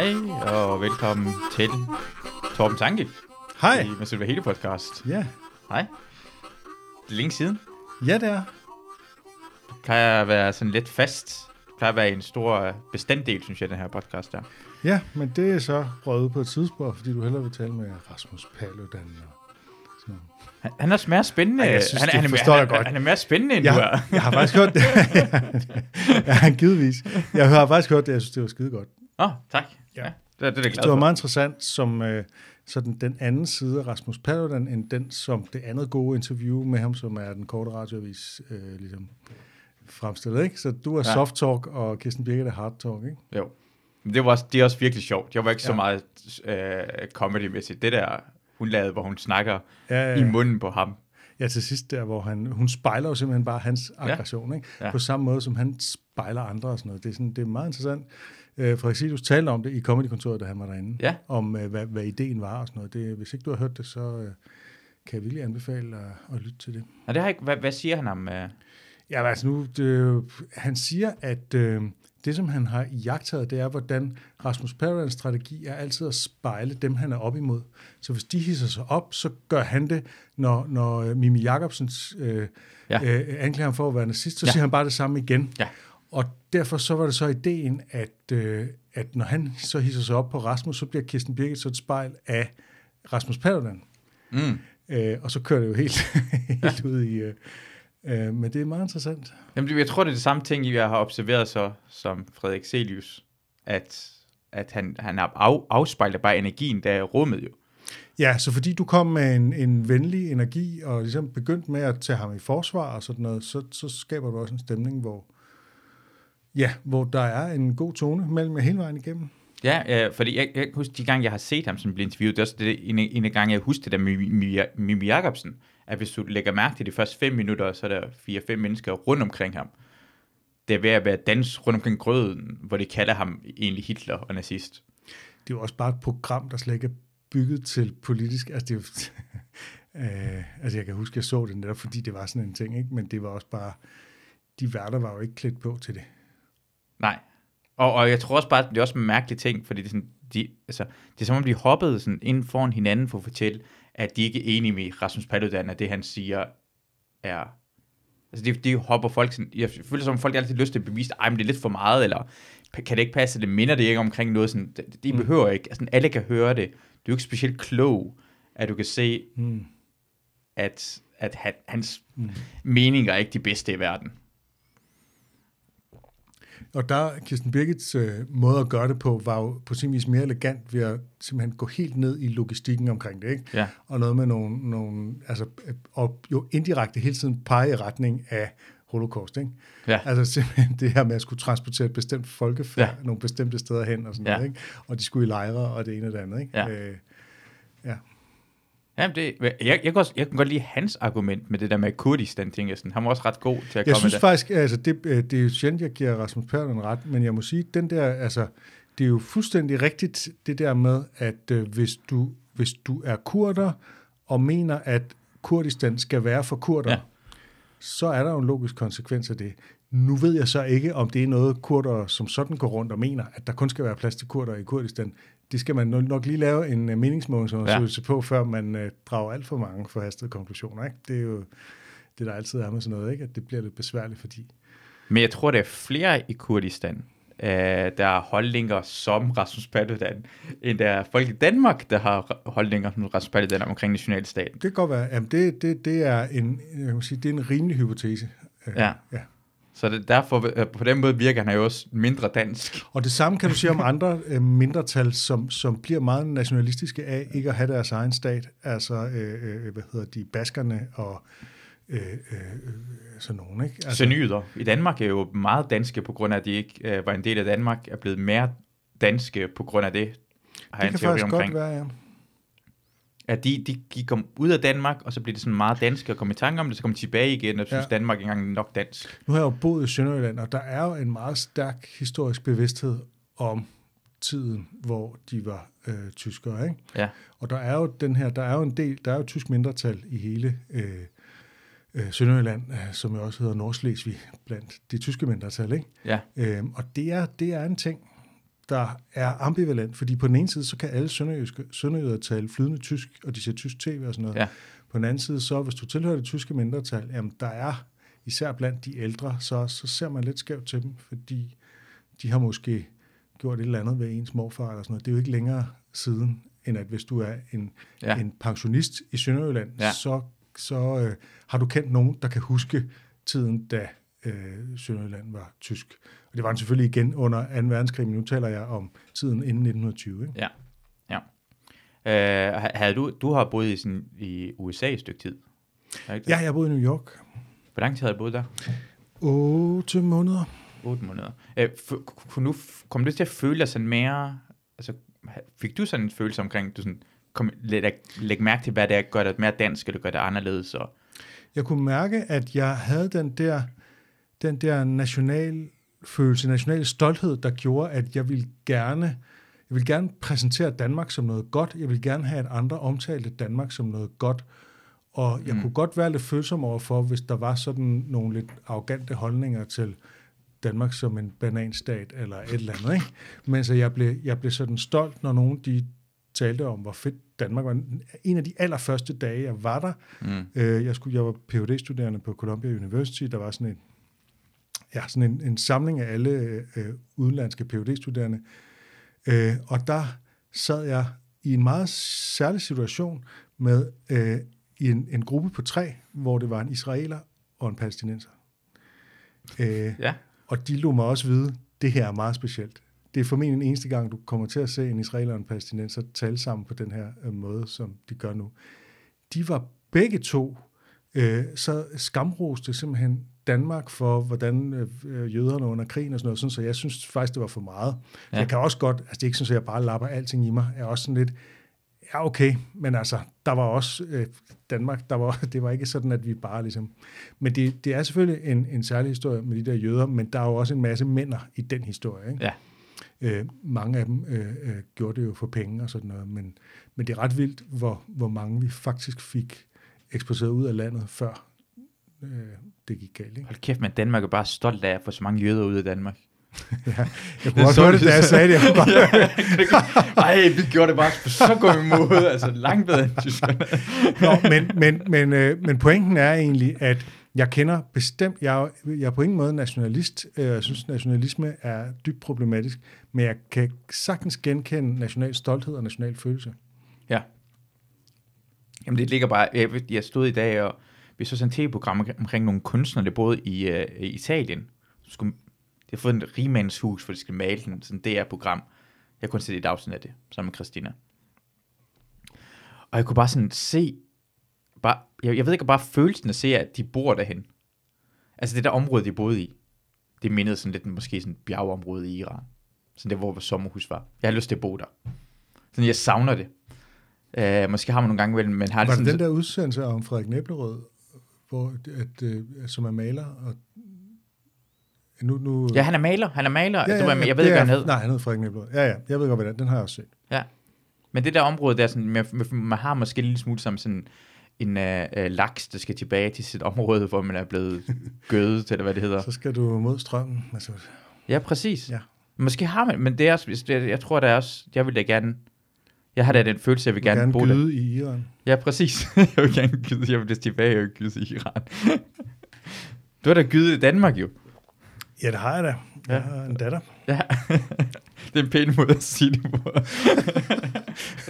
Hej, og velkommen til Torben Tanke Hej. i Masilva Hele podcast. Ja. Hej. Det er længe siden. Ja, det er. Det plejer at være sådan lidt fast. Det plejer at være en stor bestanddel, synes jeg, den her podcast der. Ja, men det er så røget på et tidspunkt, fordi du hellere vil tale med Rasmus Paludan og sådan. Han, han er også mere spændende. Ej, jeg synes, han, det han, er, han, jeg han, godt. han er mere spændende, end du Jeg, er. jeg har faktisk hørt det. ja, givetvis. Jeg har faktisk hørt det, jeg synes, det var skide godt. Åh, oh, tak. Ja. Ja. det, er- det er glad Det var meget interessant som øh, sådan den anden side af Rasmus Paludan, end den som det andet gode interview med ham, som er den korte radioavis øh, ligesom fremstillet. Ikke? Så du er Ja. soft talk, og Kirsten Birgit er hard talk. Ikke? Jo. Men det, var også, det er også virkelig sjovt. Jeg var ikke ja. så Ja. meget øh, comedy-mæssigt. Det der, hun lavede, hvor hun snakker Ja, i munden på ham. Ja, til sidst der, hvor han, hun spejler jo simpelthen bare hans Ja. aggression, ikke? Ja. På samme måde, som han spejler andre og sådan noget. Det er, sådan, det er meget interessant. Øh, Frederik talte om det i Comedykontoret, da han var derinde. Ja. Om, øh, hvad, hvad ideen var og sådan noget. Det, hvis ikke du har hørt det, så øh, kan jeg virkelig anbefale at, at lytte til det. Og det har ikke, hvad, hvad siger han om... Øh, Ja, altså nu, det, han siger, at øh, det, som han har jagtet, det er, hvordan Rasmus Paludans strategi er altid at spejle dem, han er op imod. Så hvis de hisser sig op, så gør han det, når, når øh, Mimi Jacobsens øh, Ja. øh, anklager ham for at være nazist, så ja. siger han bare det samme igen. Ja. Og derfor så var det så ideen, at, øh, at når han så hisser sig op på Rasmus, så bliver Kirsten Birgit så et spejl af Rasmus Paludan. mm. Øh, og så kører det jo helt, helt ud i... Øh, øh, men det er meget interessant. Jamen, jeg tror, det er det samme ting, jeg har observeret så, som Frederik Celius, at, at han, han af, afspejler bare energien, der er rummet jo. Ja, så fordi du kom med en, en venlig energi, og ligesom begyndt med at tage ham i forsvar og sådan noget, så, så skaber du også en stemning, hvor, ja, hvor der er en god tone mellem hele vejen igennem. Ja, øh, fordi jeg, jeg kan huske de gange, jeg har set ham som blive interviewet, det er også det, en, en af gange, jeg husker det der med Mimi- Mimi Jacobsen, at hvis du lægger mærke til de første fem minutter, så er der fire-fem mennesker rundt omkring ham. Det er ved at være dans rundt omkring grøden, hvor de kalder ham egentlig Hitler og nazist. Det er jo også bare et program, der slet ikke er bygget til politisk. Altså, det er jo, øh, altså jeg kan huske, jeg så det netop, fordi det var sådan en ting, ikke? men det var også bare, de værter var jo ikke klædt på til det. Nej. Og, og jeg tror også bare, at det er også en mærkelig ting, fordi det er, sådan, de, altså, det er som om, de hoppede sådan ind foran hinanden for at fortælle, at de ikke er enige med Rasmus Paludan, at det han siger er... Altså, de, de hopper folk sådan... Jeg føler som, om folk altid lyst til at bevise, at det er lidt for meget, eller kan det ikke passe, det minder det ikke omkring noget sådan... De, de Mm. behøver ikke... Altså, alle kan høre det. Du er ikke specielt klog, at du kan se, Mm. at, at han, hans Mm. meninger er ikke de bedste i verden. Og der, Kirsten Birgits øh, måde at gøre det på, var jo på sin vis mere elegant ved at simpelthen gå helt ned i logistikken omkring det, ikke? Ja. Og noget med nogle, nogle altså, øh, og jo indirekte hele tiden pege i retning af holocaust, ikke? Ja. Altså simpelthen det her med at skulle transportere et bestemt folkefærd Ja. ja. nogle bestemte steder hen og sådan Ja. noget, ikke? Og de skulle i lejre og det ene og det andet, ikke? Ja. Øh, ja. Jamen det, jeg, jeg, kan også, jeg kan godt lide hans argument med det der med Kurdistan, ting. Sådan. Han var også ret god til at Jeg komme synes med faktisk, altså det, øh, det er jo sjældent, jeg giver Rasmus Paludan ret, men jeg må sige, den der, altså, det er jo fuldstændig rigtigt, det der med, at øh, hvis, du, hvis du er kurder og mener, at Kurdistan skal være for kurder, ja. så er der jo en logisk konsekvens af det. Nu ved jeg så ikke, om det er noget, kurder som sådan går rundt og mener, at der kun skal være plads til kurder i Kurdistan. Det skal man nok- lige lave en uh, meningsmålingsundersøgelse ja. på, før man uh, drager alt for mange forhastede konklusioner. Ikke? Det er jo det, der altid er med sådan noget, ikke? at det bliver lidt besværligt, fordi... Men jeg tror, der er flere i Kurdistan, øh, der har holdninger som Rasmus Paludan, end der er folk i Danmark, der har holdninger som Rasmus Paludan omkring nationalstaten. Det kan godt være, jamen det, det, det, er en, jeg må sige, det er en rimelig hypotese. Øh, Ja. ja. Så det, derfor, øh, på den måde virker han jo også mindre dansk. Og det samme kan du sige om andre øh, mindretal, som, som bliver meget nationalistiske af ikke at have deres egen stat. Altså, øh, øh, hvad hedder de, baskerne og øh, øh, sådan nogen, ikke? Altså, Senyder i Danmark er jo meget danske, på grund af, at de ikke øh, var en del af Danmark, er blevet mere danske på grund af det. Har det kan faktisk omkring. godt være, ja. At de, de, de kom ud af Danmark, og så blev det sådan meget dansk og kom i tanke om det, så kom de tilbage igen, og synes Ja. Danmark ikke engang nok dansk. Nu har jeg jo boet i Sønderjylland, og der er jo en meget stærk historisk bevidsthed om tiden, hvor de var øh, tyskere, ikke? Ja. Og der er jo den her, der er jo en del, der er jo tysk mindretal i hele øh, øh, Sønderjylland, øh, som jo også hedder Nordslesvig, blandt de tyske mindretal, ikke? Ja. Øh, og det er, det er en ting. Der er ambivalent, fordi på den ene side, så kan alle sønderjyder tale flydende tysk, og de ser tysk tv og sådan noget. Ja. På den anden side, så hvis du tilhører det tyske mindretal, jamen der er, især blandt de ældre, så, så ser man lidt skævt til dem, fordi de har måske gjort et eller andet ved ens morfar eller sådan noget. Det er jo ikke længere siden, end at hvis du er en, ja. en pensionist i Sønderjylland, ja. så, så øh, har du kendt nogen, der kan huske tiden, da øh, Sønderjylland var tysk. Og det var den selvfølgelig igen under 2. verdenskrig, men nu taler jeg om tiden inden 1920. Ikke? Ja, ja. Øh, havde du, du har boet i, sådan, i USA et stykke tid? Ja, jeg har boet i New York. Hvor lang tid har du boet der? 8 måneder. 8 måneder. Øh, kunne nu, kom du til at føle dig sådan mere, altså fik du sådan en følelse omkring, du sådan, kom, læg, læg mærke til, hvad det er, gør det mere dansk, eller gør det anderledes? Og... Jeg kunne mærke, at jeg havde den der, den der national følelse, national stolthed, der gjorde, at jeg ville gerne, jeg ville gerne præsentere Danmark som noget godt. Jeg ville gerne have, at andre omtalte Danmark som noget godt. Og jeg mm. kunne godt være lidt følsom overfor, hvis der var sådan nogle lidt arrogante holdninger til Danmark som en bananstat eller et eller andet. Ikke? Men så jeg blev, jeg blev sådan stolt, når nogen de talte om, hvor fedt Danmark var. En af de allerførste dage, jeg var der, mm. øh, jeg, skulle, jeg var phd studerende på Columbia University, der var sådan en, ja, sådan en, en samling af alle øh, udenlandske phd studerende øh, og der sad jeg i en meget særlig situation med øh, i en, en gruppe på tre, hvor det var en israeler og en palæstinenser. Øh, ja. Og de lå mig også vide, det her er meget specielt. Det er formentlig den eneste gang, du kommer til at se en israeler og en palæstinenser tale sammen på den her øh, måde, som de gør nu. De var begge to øh, så skamroste simpelthen Danmark for, hvordan øh, jøderne under krigen og sådan noget, sådan, så jeg synes faktisk, det var for meget. Ja. Jeg kan også godt, altså det er ikke sådan, at jeg bare lapper alting i mig, jeg er også sådan lidt, ja okay, men altså, der var også øh, Danmark, der var, det var ikke sådan, at vi bare ligesom, men det, det er selvfølgelig en, en særlig historie med de der jøder, men der er jo også en masse mænder i den historie, ikke? Ja. Øh, mange af dem øh, øh, gjorde det jo for penge og sådan noget, men, men det er ret vildt, hvor, hvor mange vi faktisk fik eksporteret ud af landet, før øh, det gik galt. Ikke? Hold kæft, men Danmark er bare stolt af at få så mange jøder ud af Danmark. ja, jeg kunne også høre det, da jeg sagde det. Jeg bare... Ej, vi gjorde det bare på så god måde, altså langt bedre end tyskerne. Nå, men, men, men, øh, men pointen er egentlig, at jeg kender bestemt, jeg jeg er på ingen måde nationalist, øh, jeg synes, nationalisme er dybt problematisk, men jeg kan sagtens genkende national stolthed og national følelse. Ja. Jamen det ligger bare, jeg, jeg stod i dag og vi så sådan et tv-program omkring nogle kunstnere, der boede i, uh, Italien. Så skulle, de har fået en rigmandshus, for de skal male den, sådan det er program. Jeg kunne se et afsnit af det, sammen med Christina. Og jeg kunne bare sådan se, bare, jeg, jeg ved ikke, bare følelsen at se, at de bor derhen. Altså det der område, de boede i, det mindede sådan lidt måske sådan bjergeområde i Iran. Sådan det, hvor vores sommerhus var. Jeg har lyst til at bo der. Sådan, jeg savner det. Uh, måske har man nogle gange vel, men har var det sådan, den der udsendelse om Frederik Næblerød, hvor, at, uh, som er maler, og nu, nu... Ja, han er maler. Han er maler. Ja, ja, ja, jeg ved ikke, hvad han hed. Nej, han hed Frederik Næblerød. Ja, ja, jeg ved godt, hvad det er. Den har jeg også set. Ja. Men det der område, der er sådan, man, man har måske en lille smule som sådan en uh, uh, laks, der skal tilbage til sit område, hvor man er blevet gødet, eller hvad det hedder. Så skal du mod strømmen. Altså. Ja, præcis. Ja. Måske har man, men det er også, jeg tror, der er også, jeg vil da gerne, jeg har da den følelse, jeg vil gerne, gerne bo der. i Iran. Ja, præcis. jeg vil gerne gyde, jeg vil tilbage og gyde i Iran. du har da gydet i Danmark jo. Ja, det har jeg da. Jeg ja. har en datter. Ja, det er en pæn måde at sige det på.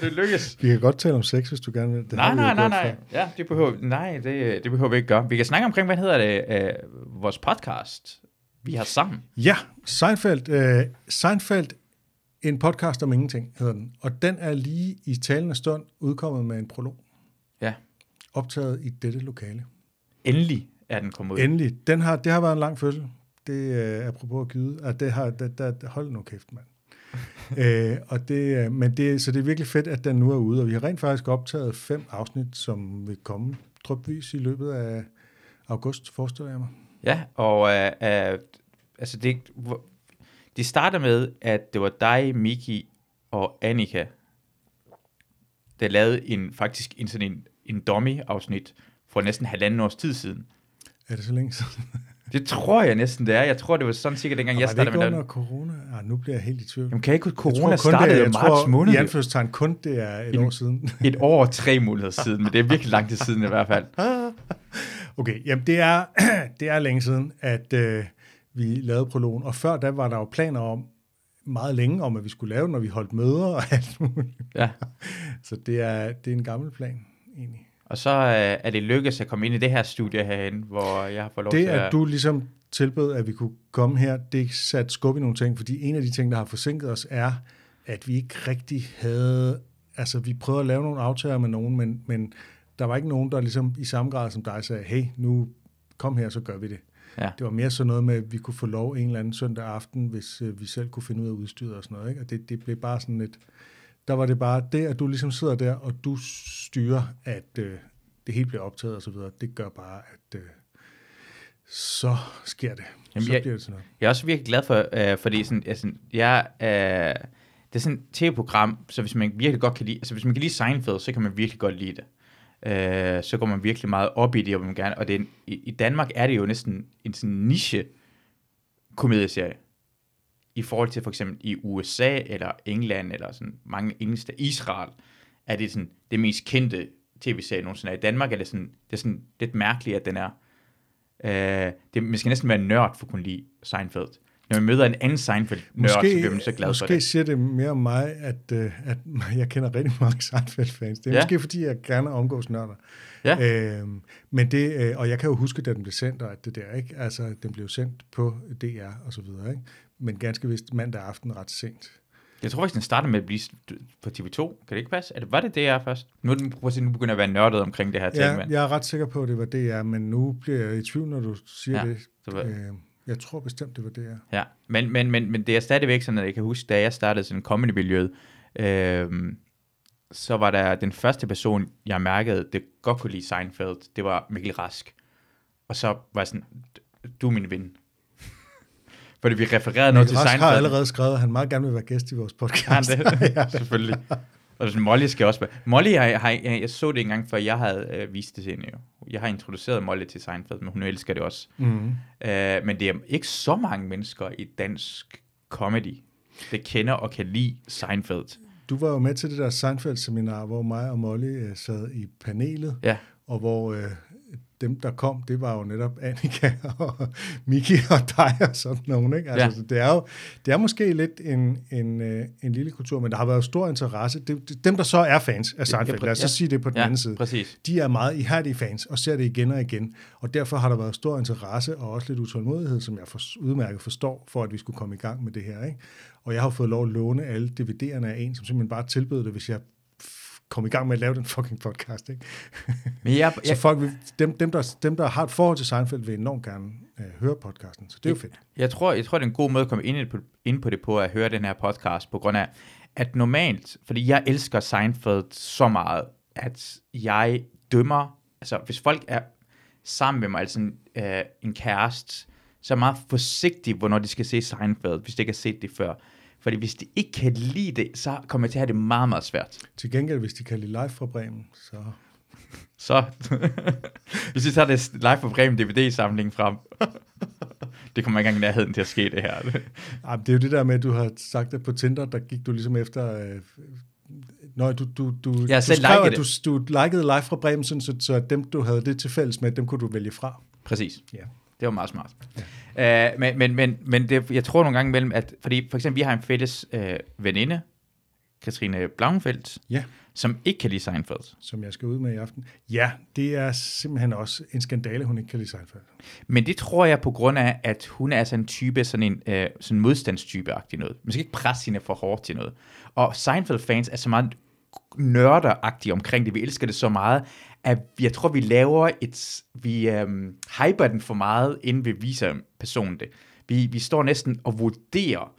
det lykkes. Vi kan godt tale om sex, hvis du gerne vil. Det nej, nej, nej, nej. Ja, det behøver, nej, det, det behøver vi ikke gøre. Vi kan snakke omkring, hvad hedder det, uh, vores podcast, vi har sammen. Ja, Seinfeld. Uh, Seinfeld, en podcast om ingenting, hedder den. Og den er lige i talende stund udkommet med en prolog. Ja. Optaget i dette lokale. Endelig er den kommet ud. Endelig. Den har, det har været en lang fødsel det er apropos at gyde, at det har, det, der, hold nu kæft, mand. øh, og det, øh, men det, så det er virkelig fedt, at den nu er ude, og vi har rent faktisk optaget fem afsnit, som vil komme drøbvis i løbet af august, forestiller jeg mig. Ja, og uh, uh, altså det, det starter med, at det var dig, Miki og Annika, der lavede en, faktisk en, sådan en, en dummy-afsnit for næsten halvanden års tid siden. Er det så længe siden? Det tror jeg næsten, det er. Jeg tror, det var sådan sikkert dengang, Og jeg var det startede med under corona? Ah, nu bliver jeg helt i tvivl. Jamen, kan jeg ikke huske, Jeg tror corona startede det jeg marts tror, måned. I jo. anførselstegn kun det er et En- år siden. Et år og tre måneder siden, men det er virkelig lang tid siden i hvert fald. Okay, jamen det er, det er længe siden, at øh, vi lavede prologen, og før da var der jo planer om, meget længe om, at vi skulle lave når vi holdt møder og alt muligt. Ja. Så det er, det er en gammel plan, egentlig. Og så øh, er det lykkedes at komme ind i det her studie herinde, hvor jeg har fået lov Det, til at... at du ligesom tilbød, at vi kunne komme her, det satte skub i nogle ting, fordi en af de ting, der har forsinket os, er, at vi ikke rigtig havde... Altså, vi prøvede at lave nogle aftaler med nogen, men, men der var ikke nogen, der ligesom i samme grad som dig sagde, hey, nu kom her, så gør vi det. Ja. Det var mere sådan noget med, at vi kunne få lov en eller anden søndag aften, hvis øh, vi selv kunne finde ud af udstyret og sådan noget. Ikke? Og det, det blev bare sådan lidt... Der var det bare det, at du ligesom sidder der, og du styrer, at øh, det hele bliver optaget og så videre. Det gør bare, at øh, så sker det. Jamen, så jeg- bliver det sådan noget. Jeg er også virkelig glad for, øh, fordi sådan, altså, jeg, øh, det er sådan et tv-program, så hvis man virkelig godt kan lide, altså hvis man kan lide Seinfeld, så kan man virkelig godt lide det. Øh, så går man virkelig meget op i det, og man gerne, og det er en, i, i Danmark er det jo næsten en sådan niche komedieserie. I forhold til for eksempel i USA, eller England, eller sådan mange engelske, Israel, er det sådan det mest kendte tv-serie nogensinde. I Danmark er det sådan, det er sådan lidt mærkeligt, at den er. Øh, det, man skal næsten være nørd for at kunne lide Seinfeld. Når man møder en anden Seinfeld-nørd, så bliver man så glad måske for det. siger det mere om mig, at, øh, at jeg kender rigtig mange Seinfeld-fans. Det er Ja. måske, fordi jeg gerne omgås nørder. Ja. Øhm, men det, øh, og jeg kan jo huske, da den blev sendt, og at det der, ikke? Altså, den blev sendt på DR og så videre, ikke? Men ganske vist mandag aften ret sent. Jeg tror faktisk, den startede med at blive på TV2. Kan det ikke passe? Er det, var det DR først? Nu, prøv at se, nu begynder jeg at være nørdet omkring det her ting, Ja, mand. jeg er ret sikker på, at det var DR, men nu bliver jeg i tvivl, når du siger Ja, det. Øh, jeg tror bestemt, det var DR. Ja, men, men, men, men det er stadigvæk sådan, at jeg kan huske, da jeg startede sådan comedy-miljøet, øhm, så var der den første person, jeg mærkede, det godt kunne lide Seinfeld, det var Mikkel Rask. Og så var jeg sådan, du er min ven. Fordi vi refererede noget Mikkel til Rask Seinfeld. har allerede skrevet, at han meget gerne vil være gæst i vores podcast. Han det? Selvfølgelig. Og sådan, Molly skal også være. Molly, jeg, jeg, jeg, jeg så det engang, før jeg havde øh, vist det til hende jo. Jeg har introduceret Molly til Seinfeld, men hun elsker det også. Mm. Øh, men det er ikke så mange mennesker i dansk comedy, der kender og kan lide Seinfeld. Du var jo med til det der Seinfeld-seminar, hvor mig og Molly øh, sad i panelet, Ja, og hvor øh, dem, der kom, det var jo netop Annika og Miki og dig og sådan nogen. Ikke? Altså, Ja. så det er jo det er måske lidt en, en, øh, en lille kultur, men der har været stor interesse. Det, dem, der så er fans af Seinfeld, ja, lad os så sige det på den ja anden side, præcis. de er meget ihærdige fans og ser det igen og igen. Og derfor har der været stor interesse og også lidt utålmodighed, som jeg for, udmærket forstår, for at vi skulle komme i gang med det her. Ikke? Og jeg har fået lov at låne alle DVD'erne af en, som simpelthen bare tilbød det, hvis jeg kom i gang med at lave den fucking podcast. Ikke? Men jeg, Så jeg, folk, vil- dem, dem, der, dem, der har et forhold til Seinfeld, vil enormt gerne øh, høre podcasten. Så det er jo fedt. jeg, tror, jeg tror, det er en god måde at komme ind, på, ind på det på, at høre den her podcast, på grund af, at normalt, fordi jeg elsker Seinfeld så meget, at jeg dømmer, altså hvis folk er sammen med mig, altså en, øh, en kæreste, så er jeg meget forsigtig, hvornår de skal se Seinfeld, hvis de ikke har set det før. Fordi hvis de ikke kan lide det, så kommer jeg til at have det meget, meget svært. Til gengæld, hvis de kan lide live fra Bremen, så... Så, hvis vi tager det live på Bremen DVD-samling frem, det kommer ikke engang i nærheden til at ske, det her. Ej, det er jo det der med, at du har sagt det på Tinder, der gik du ligesom efter... Øh, Nå, du, du, du, Jeg du selv skrev, at du, du likede live fra Bremen, sådan, så, så dem, du havde det til fælles med, dem kunne du vælge fra. Præcis. Ja. Det var meget smart. Ja. Uh, men men, men, men det, jeg tror nogle gange imellem, at fordi for eksempel vi har en fælles uh, veninde, Katrine Blauenfeldt, Ja. som ikke kan lide Seinfeld. Som jeg skal ud med i aften. Ja, det er simpelthen også en skandale, hun ikke kan lide Seinfeld. Men det tror jeg på grund af, at hun er sådan en type, sådan en uh, sådan modstandstype-agtig noget. Man skal ikke presse hende for hårdt til noget. Og Seinfeld-fans er så meget nørderagtige omkring det. Vi elsker det så meget, at jeg tror, vi laver et... Vi um, hyper den for meget, inden vi viser personen det. Vi, vi står næsten og vurderer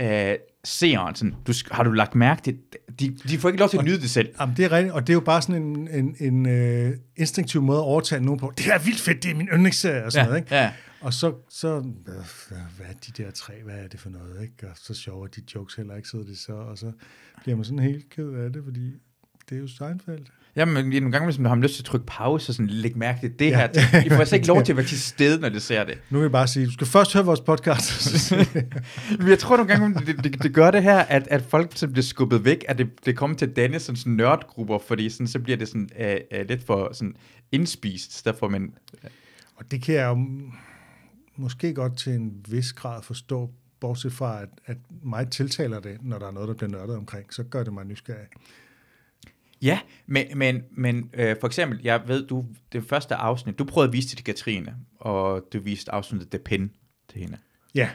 uh, seeren. Sådan, du, har du lagt mærke til... De, de får ikke lov til at nyde det selv. Jamen, det er rigtigt, og det er jo bare sådan en, en, en uh, instinktiv måde at overtale nogen på. Det er vildt fedt, det er min yndlingsserie, og sådan noget, ikke? ja. Og så, så øh, hvad er de der tre, hvad er det for noget, ikke? Og så sjovere de jokes heller ikke, sidder det så, og så bliver man sådan helt ked af det, fordi det er jo Seinfeld. Jamen, nogle gange, hvis man har lyst til at trykke pause og sådan, lægge mærke til det ja. her. I får altså ikke lov til at være til stede, når det ser det. Nu vil jeg bare sige, du skal først høre vores podcast. Men jeg tror nogle gange, det, det, det gør det her, at, at folk så bliver skubbet væk, at det, det kommer til at danne sådan, sådan nørdgrupper, fordi sådan, så bliver det sådan, uh, uh, lidt for sådan, indspist, derfor man... Uh. Og det kan jeg jo måske godt til en vis grad forstå, bortset fra, at, at mig tiltaler det, når der er noget, der bliver nørdet omkring, så gør det mig nysgerrig. Ja, men, men, men øh, for eksempel, jeg ved, du, det første afsnit, du prøvede at vise det til Katrine, og du viste afsnittet The Pin til hende. Ja.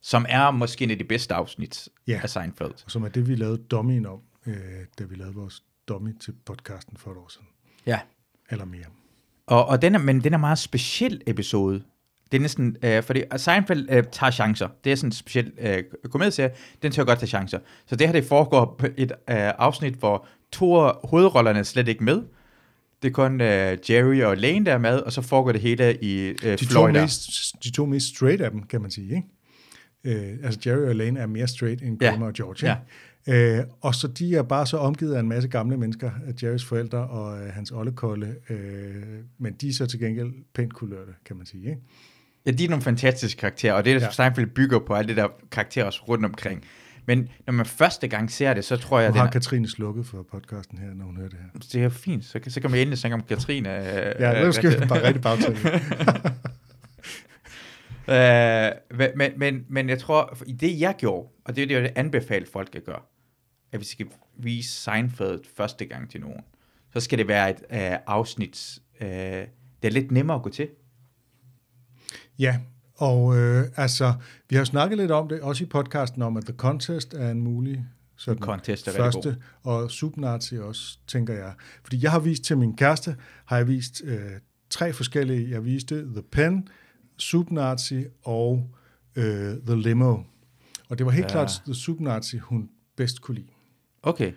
Som er måske en af de bedste afsnit ja. af Seinfeld. Og som er det, vi lavede dummyen om, øh, da vi lavede vores dummy til podcasten for et år siden. Ja. Eller mere. Og, og den er, men den er meget speciel episode. Det er næsten, øh, fordi Seinfeld øh, tager chancer. Det er sådan en speciel øh, komedieserie, den tager godt tage chancer. Så det her, det foregår på et øh, afsnit, hvor to af hovedrollerne er slet ikke med. Det er kun øh, Jerry og Lane, der er med, og så foregår det hele i øh, de Florida. To mest, de to mest straight af dem, kan man sige, ikke? Øh, altså Jerry og Lane er mere straight end Kramer ja. og George, ikke? Ja. Øh, og så de er bare så omgivet af en masse gamle mennesker, Jerrys forældre og øh, hans oldekolde, øh, men de er så til gengæld pænt kulørte, kan man sige, ikke? Ja, de er nogle fantastiske karakterer, og det er ja. Seinfeld bygger på, alle det der karakterer også rundt omkring. Men når man første gang ser det, så tror jeg... Nu har den Katrine slukket for podcasten her, når hun hører det her. Det er fint, så, så kan man endelig snakke om Katrine. ja, nu skal vi bare rigtig bagtale. uh, men, men, men jeg tror, i det jeg gjorde, og det er det, jeg anbefaler folk at gøre, at hvis I skal vise Seinfeld første gang til nogen, så skal det være et uh, afsnit, uh, det er lidt nemmere at gå til. Ja, og øh, altså, vi har snakket lidt om det, også i podcasten, om at The Contest er en mulig sådan Contest er første, god. og Subnazi også, tænker jeg. Fordi jeg har vist til min kæreste, har jeg vist øh, tre forskellige, jeg viste The Pen, Subnazi og øh, The Limo. Og det var helt ja. klart The Subnazi, hun bedst kunne lide. Okay.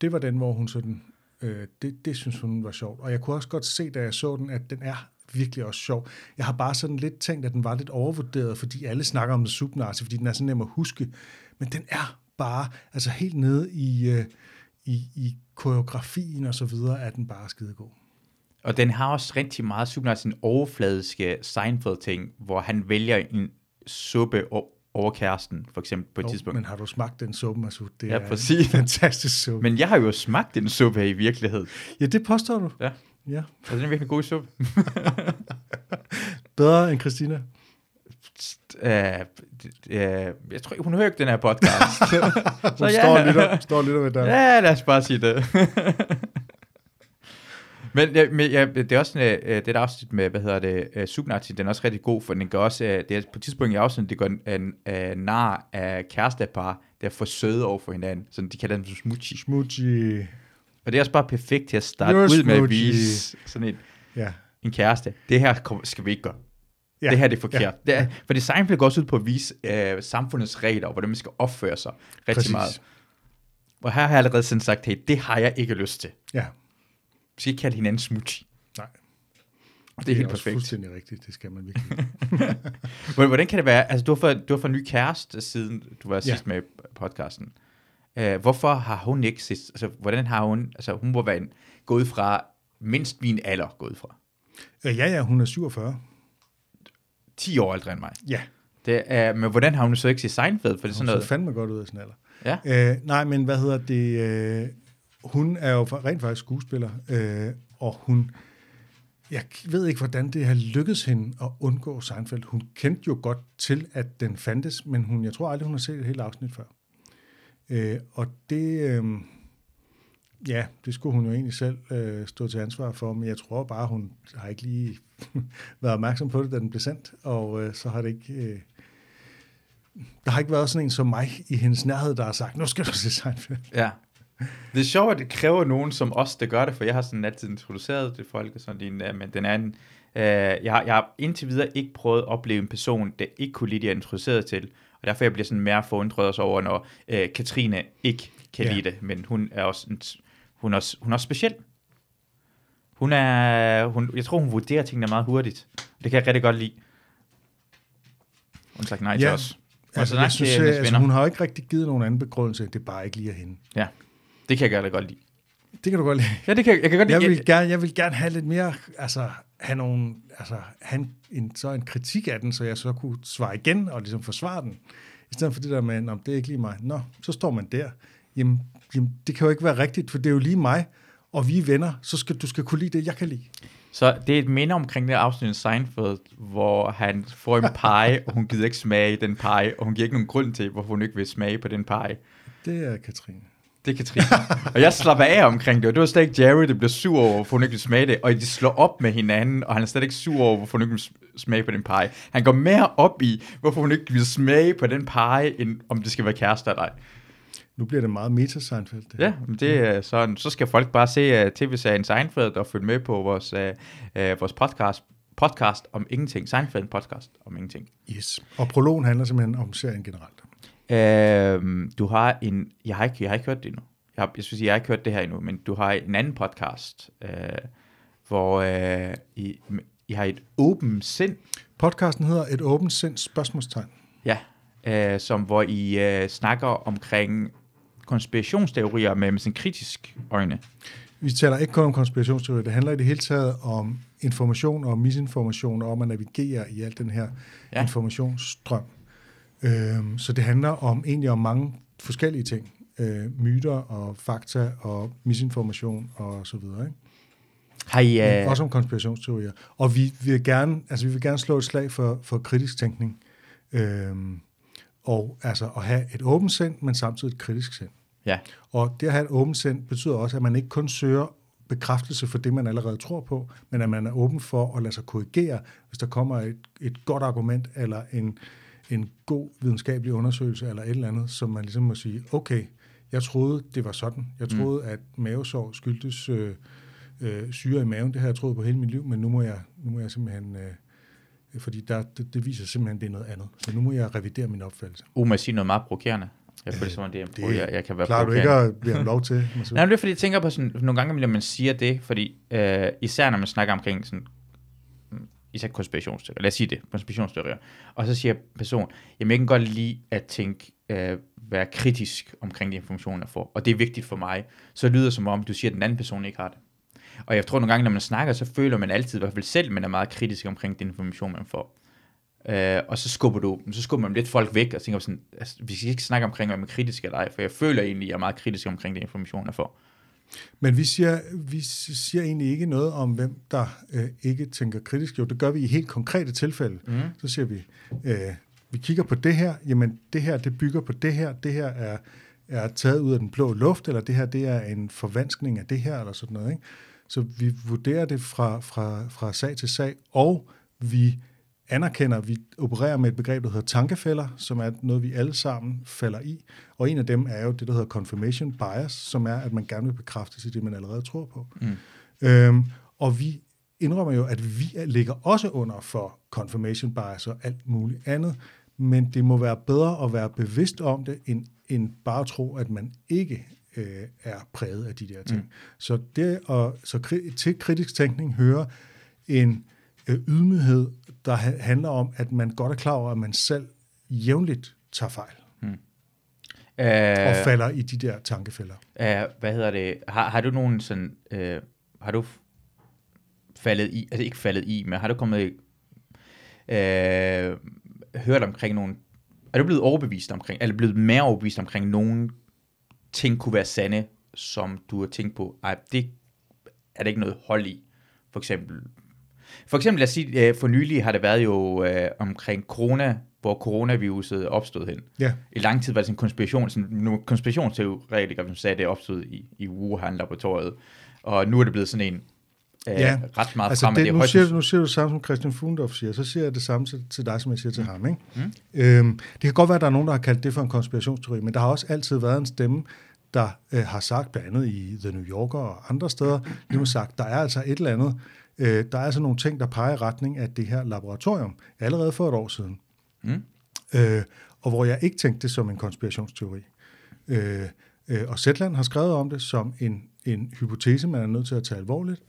Det var den, hvor hun sådan, øh, det, det synes hun var sjovt. Og jeg kunne også godt se, da jeg så den, at den er virkelig også sjov. Jeg har bare sådan lidt tænkt, at den var lidt overvurderet, fordi alle snakker om The Subnazi, fordi den er så nem at huske. Men den er bare, altså helt nede i, uh, i, i koreografien og så videre, er den bare skidegod. Og den har også rigtig meget Subnazi, en overfladiske Seinfeld-ting, hvor han vælger en suppe over kæresten, for eksempel på et oh, tidspunkt. Men har du smagt den suppe, Masud? Det ja, er præcis. en fantastisk suppe. Men jeg har jo smagt den suppe i virkeligheden. Ja, det påstår du. Ja. Ja. Og den er virkelig god suppe. Bedre end Christina? Uh, uh, jeg tror hun hører ikke den her podcast. så ja. står, lidt, står lidt ved der. Ja, lad os bare sige det. men, ja, men ja, det er også uh, det der afsnit med, hvad hedder det, uh, Subnazi, den er også rigtig god, for den gør også, uh, det er på et tidspunkt i afsnittet, det går en uh, nar af kærestepar, der er for søde over for hinanden, så de kalder dem smoochie. Smoochie. Og det er også bare perfekt til at starte You're ud med at vise sådan en, ja. en kæreste. Det her skal vi ikke gøre. Ja. Det her det er forkert. Ja. Det er, for det Seinfeld går også ud på at vise øh, samfundets regler, og hvordan man skal opføre sig rigtig Præcis. meget. Og her har jeg allerede sådan sagt, hey, det har jeg ikke lyst til. Ja. Vi skal ikke kalde hinanden smoochie. Nej. Det er, det er helt perfekt. fuldstændig rigtigt, det skal man virkelig. hvordan kan det være, altså du har fået, du har fået en ny kæreste, siden du var ja. sidst med podcasten. Uh, hvorfor har hun ikke altså hvordan har hun, altså hun må være gået fra mindst min alder gået fra? Uh, ja, ja, hun er 47. 10 år ældre end mig. Ja. Det er, men hvordan har hun så ikke sit Seinfeld? For det er sådan noget... Så fandme godt ud af sådan alder. Ja. Uh, nej, men hvad hedder det? Uh, hun er jo rent faktisk skuespiller, uh, og hun, jeg ved ikke, hvordan det har lykkedes hende at undgå Seinfeld. Hun kendte jo godt til, at den fandtes, men hun, jeg tror aldrig, hun har set et helt afsnit før. Øh, og det, øh, ja, det skulle hun jo egentlig selv øh, stå til ansvar for, men jeg tror bare, hun har ikke lige været opmærksom på det, da den blev sendt, og øh, så har det ikke... Øh, der har ikke været sådan en som mig i hendes nærhed, der har sagt, nu skal du se Seinfeld. Ja. Det er sjovt, at det kræver nogen som os, der gør det, for jeg har sådan altid introduceret det folk, og sådan, din, øh, men den anden, øh, jeg, har, jeg har indtil videre ikke prøvet at opleve en person, der ikke kunne lide, at jeg introduceret til, og derfor jeg bliver sådan mere forundret også over, når øh, Katrine ikke kan ja. lide det, men hun er også, en, hun er også, hun er også speciel. Hun er, hun, jeg tror, hun vurderer tingene meget hurtigt. Det kan jeg rigtig godt lide. Hun sagt nej ja. til os. altså, jeg synes, til altså, hun har ikke rigtig givet nogen anden begrundelse. Det er bare ikke lige af hende. Ja, det kan jeg godt lide. Det kan du godt lide. Ja, det kan jeg kan godt Jeg lide. vil, gerne, jeg vil gerne have lidt mere, altså have nogle, altså have en, en, så en kritik af den, så jeg så kunne svare igen og ligesom forsvare den. I stedet for det der med, Nå, det er ikke lige mig. Nå, så står man der. Jamen, jamen, det kan jo ikke være rigtigt, for det er jo lige mig, og vi er venner, så skal du skal kunne lide det, jeg kan lide. Så det er et minde omkring det afsnit af Seinfeld, hvor han får en pie, og hun gider ikke smage den pie, og hun giver ikke nogen grund til, hvorfor hun ikke vil smage på den pie. Det er Katrine. Det er Katrine. og jeg slapper af omkring det, og det var slet ikke Jerry, der blev sur over, hvorfor hun ikke vil smage det, og de slår op med hinanden, og han er slet ikke sur over, hvorfor hun ikke vil smage på den pie. Han går mere op i, hvorfor hun ikke vil smage på den pie, end om det skal være kærester eller ej. Nu bliver det meget meta Seinfeld. Det. Ja, men det er sådan. Så skal folk bare se uh, tv-serien Seinfeld og følge med på vores, uh, uh, vores podcast, podcast om ingenting. Seinfeld podcast om ingenting. Yes. Og prologen handler simpelthen om serien generelt. Uh, du har en, jeg har ikke, jeg har ikke hørt det endnu. Jeg, har, jeg synes, jeg har ikke hørt det her endnu, men du har en anden podcast, uh, hvor uh, I, I har et åbent sind, Podcasten hedder Et åbent sind spørgsmålstegn. ja, uh, som hvor I uh, snakker omkring konspirationsteorier med, med sådan kritisk øjne. Vi taler ikke kun om konspirationsteorier, det handler i det hele taget om information og misinformation, og om at navigere i al den her ja. informationsstrøm. Øhm, så det handler om egentlig om mange forskellige ting. Øh, myter og fakta og misinformation og så videre. Ikke? Har I, uh, Også om konspirationsteorier. Og vi vil gerne, altså vi vil gerne slå et slag for, for kritisk tænkning. Øhm, og altså at have et åbent sind, men samtidig et kritisk sind. ja, Og det at have et åbent sind betyder også, at man ikke kun søger bekræftelse for det, man allerede tror på, men at man er åben for at lade sig korrigere, hvis der kommer et, et godt argument eller en, en god videnskabelig undersøgelse eller et eller andet, som man ligesom må sige, okay, jeg troede, det var sådan. Jeg troede, mm. at mavesår skyldtes øh, øh, syre i maven. Det har jeg troet på hele mit liv, men nu må jeg, nu må jeg simpelthen... Øh, fordi der, det, det viser simpelthen, det er noget andet. Så nu må jeg revidere min opfattelse. Uh, må jeg sige noget meget provokerende? Jeg føler som om, det er en Det jeg, jeg kan være Klarer du ikke at blive lov til? Nej, men det er fordi, jeg tænker på sådan, nogle gange, når man siger det, fordi øh, især når man snakker omkring sådan, mm, især konspirationsteorier, lad os sige det, konspirationsteorier, og så siger person, jamen jeg kan godt lide at tænke, øh, være kritisk omkring de informationer, jeg får, og det er vigtigt for mig, så lyder det som om, du siger, at den anden person ikke har det. Og jeg tror nogle gange, når man snakker, så føler man altid, i hvert fald selv, man er meget kritisk omkring den information, man får. Øh, og så skubber du, så skubber man lidt folk væk, og tænker sådan, altså, vi skal ikke snakke omkring, om jeg er kritisk eller ej, for jeg føler egentlig, at jeg er meget kritisk omkring den information, jeg får. Men vi siger, vi siger egentlig ikke noget om, hvem der øh, ikke tænker kritisk. Jo, det gør vi i helt konkrete tilfælde. Mm. Så siger vi, øh, vi kigger på det her, jamen det her, det bygger på det her, det her er, er taget ud af den blå luft, eller det her, det er en forvanskning af det her, eller sådan noget. Ikke? Så vi vurderer det fra, fra, fra sag til sag, og vi anerkender, at vi opererer med et begreb, der hedder tankefælder, som er noget, vi alle sammen falder i. Og en af dem er jo det, der hedder confirmation bias, som er, at man gerne vil bekræftes i det, man allerede tror på. Mm. Øhm, og vi indrømmer jo, at vi ligger også under for confirmation bias og alt muligt andet, men det må være bedre at være bevidst om det, end, end bare at tro, at man ikke øh, er præget af de der ting. Mm. Så, det at, så kri- til kritisk tænkning hører en øh, ydmyghed, der ha- handler om, at man godt er klar over, at man selv jævnligt tager fejl og Øh, falder i de der tankefælder. øh, hvad hedder det? Har, har du nogen sådan, øh, har du faldet i, altså ikke faldet i, men har du kommet, øh, hørt omkring nogle, er du blevet overbevist omkring, eller blevet mere overbevist omkring nogle ting kunne være sande, som du har tænkt på, ej, det er der ikke noget hold i, for eksempel. For eksempel, lad os sige, øh, for nylig har det været jo øh, omkring corona, hvor coronaviruset opstod hen. Ja, I lang tid var det sådan en konspiration, sådan nogle konspirationsteoretikere, som sagde, at det opstod i, i Wuhan-laboratoriet. Og nu er det blevet sådan en øh, Ja, ret meget altså frem, det, det nu, højst... siger, nu siger du det samme, som Christian Fugendorf siger, så siger jeg det samme til, til dig, som jeg siger til mm. ham. Ikke? Mm. Øhm, det kan godt være, at der er nogen, der har kaldt det for en konspirationsteori, men der har også altid været en stemme, der øh, har sagt, blandt andet i The New Yorker og andre steder, lige sagt, der er altså et eller andet, øh, der er altså nogle ting, der peger i retning af det her laboratorium, allerede for et år siden. Mm. Øh, og hvor jeg ikke tænkte det som en konspirationsteori. Øh, øh, og Zetland har skrevet om det som en, en hypotese, man er nødt til at tage alvorligt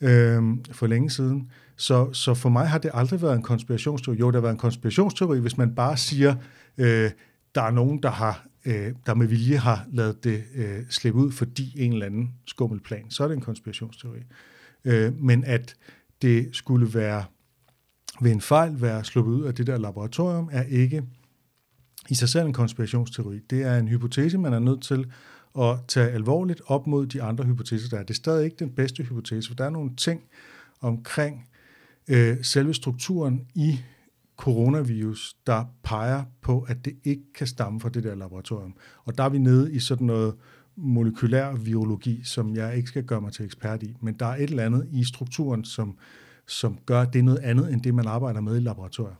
øh, for længe siden. Så, så for mig har det aldrig været en konspirationsteori. Jo, det har været en konspirationsteori, hvis man bare siger, øh, der er nogen, der har øh, der med vilje har lavet det øh, slippe ud, fordi en eller anden skummelplan, så er det en konspirationsteori. Øh, men at det skulle være ved en fejl være sluppet ud af det der laboratorium, er ikke i sig selv en konspirationsteori. Det er en hypotese, man er nødt til at tage alvorligt op mod de andre hypoteser, der er. Det er stadig ikke den bedste hypotese, for der er nogle ting omkring øh, selve strukturen i coronavirus, der peger på, at det ikke kan stamme fra det der laboratorium. Og der er vi nede i sådan noget molekylær virologi, som jeg ikke skal gøre mig til ekspert i, men der er et eller andet i strukturen, som, som gør, det noget andet, end det, man arbejder med i laboratoriet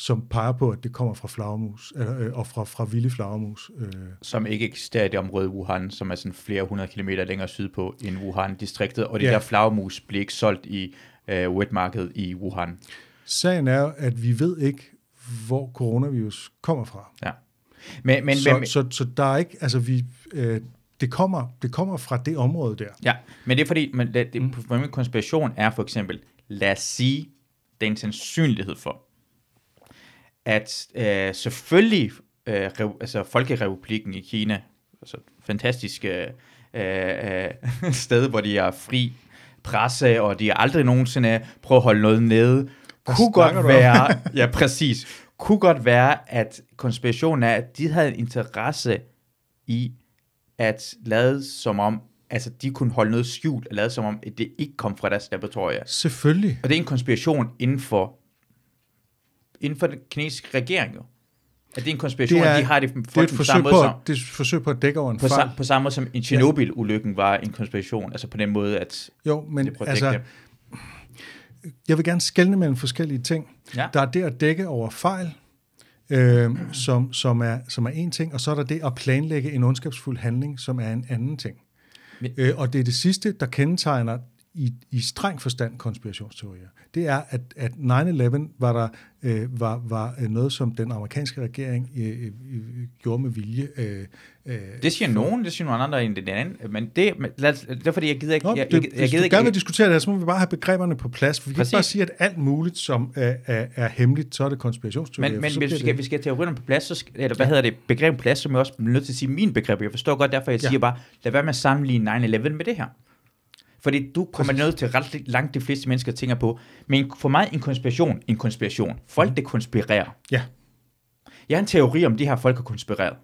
som peger på, at det kommer fra flagermus, øh, og fra, fra vilde flagermus. Øh. Som ikke eksisterer i det område Wuhan, som er sådan flere hundrede kilometer længere sydpå end Wuhan-distriktet, og det ja. der flagermus bliver ikke solgt i øh, wetmarkedet i Wuhan. Sagen er, at vi ved ikke, hvor coronavirus kommer fra. Ja. Men, men, så, men, så, så der er ikke, altså vi, øh, det kommer, det kommer fra det område der. Ja, men det er fordi, men det, det, mm. konspiration er for eksempel, lad os sige, er en sandsynlighed for, at øh, selvfølgelig øh, rev, altså Folkerepublikken i Kina, altså fantastisk øh, øh, sted, hvor de er fri presse, og de har aldrig nogensinde prøvet at holde noget nede, Hvad kunne godt være, ja præcis, kunne godt være, at konspirationen er, at de havde en interesse i at lade som om, altså de kunne holde noget skjult, og lade som om, at det ikke kom fra deres laboratorie. Selvfølgelig. Og det er en konspiration inden for inden for den kinesiske regering jo. At det er en konspiration, det er, de har det, det er et forsøg på, som, det er et forsøg på at dække over en på fejl. Sam, på samme måde som en Chernobyl-ulykken var en konspiration, altså på den måde, at Jo, men altså, jeg vil gerne skelne mellem forskellige ting. Ja. Der er det at dække over fejl, øh, som, som, er, som er en ting, og så er der det at planlægge en ondskabsfuld handling, som er en anden ting. Men, øh, og det er det sidste, der kendetegner i, i streng forstand konspirationsteorier. Det er, at, at 9-11 var, der, øh, var, var øh, noget, som den amerikanske regering øh, øh, gjorde med vilje. Øh, øh, det siger for, nogen, det siger nogle andre end det anden, men det, lad, det er fordi, jeg gider ikke... Nå, jeg, jeg, jeg, jeg gider ikke, gerne vil diskutere det her, så må vi bare have begreberne på plads, for vi præcis. kan ikke bare sige, at alt muligt, som er, er, er hemmeligt, så er det konspirationsteorier. Men, men hvis vi skal, vi skal have teorierne på plads, så skal, eller hvad ja. hedder det, begreb på plads, som jeg også er nødt til at sige min begreb. Jeg forstår godt, derfor jeg ja. siger bare, lad være med at sammenligne 9-11 med det her. Fordi du kommer ned til ret langt de fleste mennesker tænker på. Men for mig en konspiration, en konspiration. Folk, mm. det konspirerer. Ja. Jeg har en teori om, de her folk har konspireret.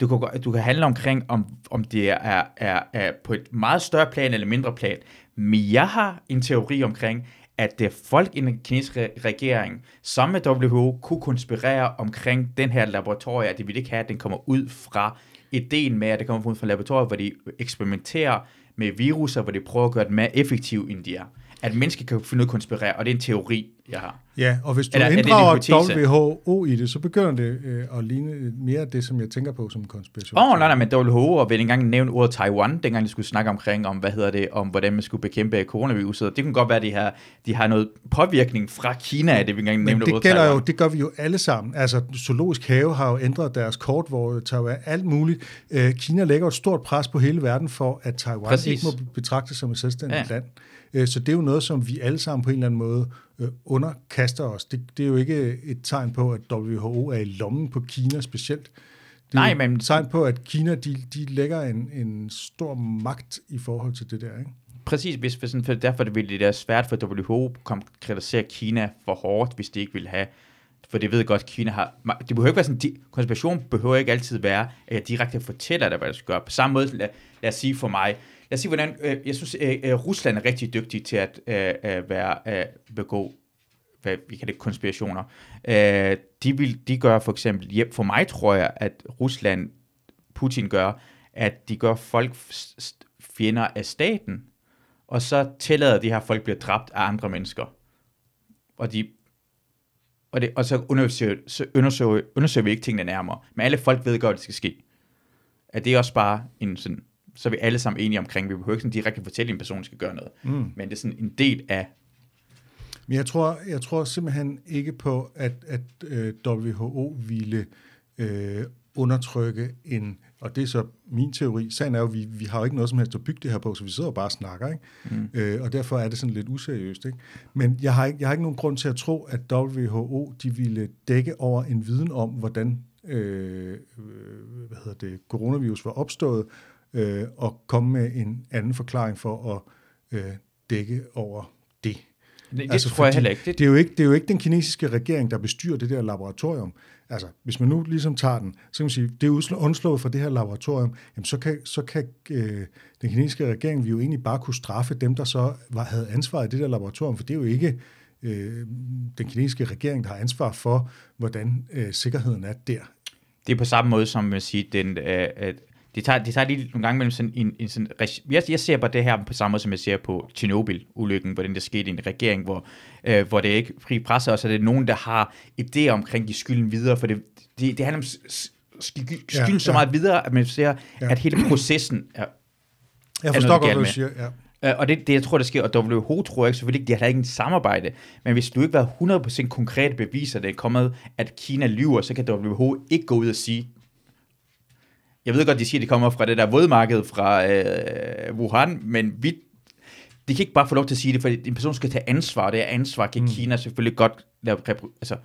Du kan, du kan handle omkring, om, om det er, er, er på et meget større plan eller mindre plan. Men jeg har en teori omkring, at det folk i den kinesiske regering, som med WHO, kunne konspirere omkring den her laboratorie, at de vil ikke have, at den kommer ud fra ideen med, at det kommer ud fra laboratoriet, hvor de eksperimenterer med virusser, hvor de prøver at gøre det mere effektive, end de er. At mennesker kan finde af at konspirere, og det er en teori, jeg har. Ja, og hvis du Eller, inddrager WHO i det, så begynder det øh, at ligne mere det, som jeg tænker på som konspiration. Åh, oh, nej, nej, men WHO, og vil engang nævne ordet Taiwan, dengang de skulle snakke omkring, om, hvad hedder det, om hvordan man skulle bekæmpe coronaviruset. Det kunne godt være, at de har, de har noget påvirkning fra Kina, at det vil engang nævne det gælder Taiwan. jo, det gør vi jo alle sammen. Altså, Zoologisk Have har jo ændret deres kort, hvor Taiwan alt muligt. Øh, Kina lægger et stort pres på hele verden for, at Taiwan Præcis. ikke må betragtes som et selvstændigt ja. land. Øh, så det er jo noget, som vi alle sammen på en eller anden måde øh, underkaster os. Det, det er jo ikke et tegn på, at WHO er i lommen på Kina specielt. Det er Nej, men... et tegn på, at Kina de, de lægger en, en stor magt i forhold til det der, ikke? Præcis, hvis, hvis for derfor det ville det være svært for WHO at kritisere Kina for hårdt, hvis de ikke ville have for det ved godt, Kina har... Det behøver ikke være sådan... De, konspiration behøver ikke altid være, at jeg direkte fortæller dig, hvad du skal gøre. På samme måde, lad, lad os sige for mig, lad os sige, hvordan... Øh, jeg synes, øh, øh, Rusland er rigtig dygtig til at øh, øh, være, øh, begå hvad vi kalder det konspirationer. Øh, de, vil, de gør for eksempel, ja, for mig tror jeg, at Rusland, Putin gør, at de gør folk fjender af staten, og så tillader de her folk bliver dræbt af andre mennesker. Og de og, det, og så undersøger, så undersøger, undersøger vi ikke tingene nærmere. Men alle folk ved godt, at det skal ske. At det er også bare en sådan, så er vi alle sammen enige omkring, vi behøver ikke sådan direkte fortælle, at en person skal gøre noget. Mm. Men det er sådan en del af... Men jeg tror, jeg tror simpelthen ikke på, at, at øh, WHO ville øh, undertrykke en og det er så min teori. Sagen er jo, at vi, vi har jo ikke noget som helst at bygge det her på, så vi sidder og bare og snakker. Ikke? Mm. Øh, og derfor er det sådan lidt useriøst. Ikke? Men jeg har, ikke, jeg har ikke nogen grund til at tro, at WHO de ville dække over en viden om, hvordan øh, hvad hedder det, coronavirus var opstået, øh, og komme med en anden forklaring for at øh, dække over det. Det, det altså, tror jeg heller ikke. Det... Det, er jo ikke. det er jo ikke den kinesiske regering, der bestyrer det der laboratorium. Altså, hvis man nu ligesom tager den, så kan man sige, det er undslået fra det her laboratorium, jamen så kan, så kan øh, den kinesiske regering vi jo egentlig bare kunne straffe dem, der så var, havde ansvaret i det der laboratorium, for det er jo ikke øh, den kinesiske regering, der har ansvar for, hvordan øh, sikkerheden er der. Det er på samme måde som man siger, den, øh, det tager, det tager lige nogle gange mellem sådan en, en sådan, jeg, jeg ser bare det her på samme måde, som jeg ser på Tjernobyl-ulykken, hvordan det skete i en regering, hvor, øh, hvor det ikke fri presse, og så er det nogen, der har idéer omkring de skylden videre, for det, det, det handler om skylden ja, ja. så meget videre, at man ser, ja. at hele processen er Jeg forstår godt, hvad du siger, ja. Uh, og det, det, jeg tror, der sker, og WHO tror jeg ikke, selvfølgelig ikke, de har ikke en samarbejde, men hvis du ikke har 100% konkrete beviser, det er kommet, at Kina lyver, så kan WHO ikke gå ud og sige, jeg ved godt, de siger, at de kommer fra det der vådmarked fra øh, Wuhan, men vi, de kan ikke bare få lov til at sige det, for en person skal tage ansvar, og det er ansvar kan mm. Kina selvfølgelig godt lave, altså,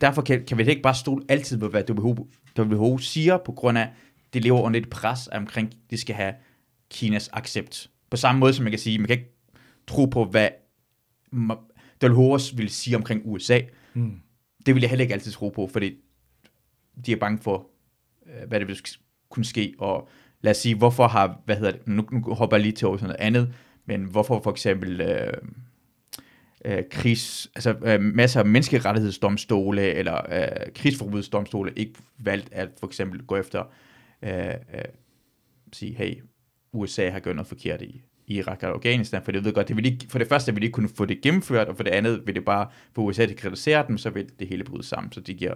derfor kan, kan vi ikke bare stole altid på, hvad WHO, WHO siger, på grund af, det lever under et pres omkring, de skal have Kinas accept. På samme måde som man kan sige, man kan ikke tro på, hvad WHO vil sige omkring USA. Mm. Det vil jeg heller ikke altid tro på, fordi de er bange for, Øh, hvad det vil kunne ske, og lad os sige, hvorfor har, hvad hedder det, nu, nu hopper jeg lige til over sådan noget andet, men hvorfor for eksempel øh, øh, krigs, altså øh, masser af menneskerettighedsdomstole eller øh, krigsforbudsdomstole ikke valgt at for eksempel gå efter øh, øh, sige, hey, USA har gjort noget forkert i, i Irak og Afghanistan, for det ved godt, det vil ikke, for det første vil de ikke kunne få det gennemført, og for det andet vil det bare få USA til at kritisere dem, så vil det hele bryde sammen, så det giver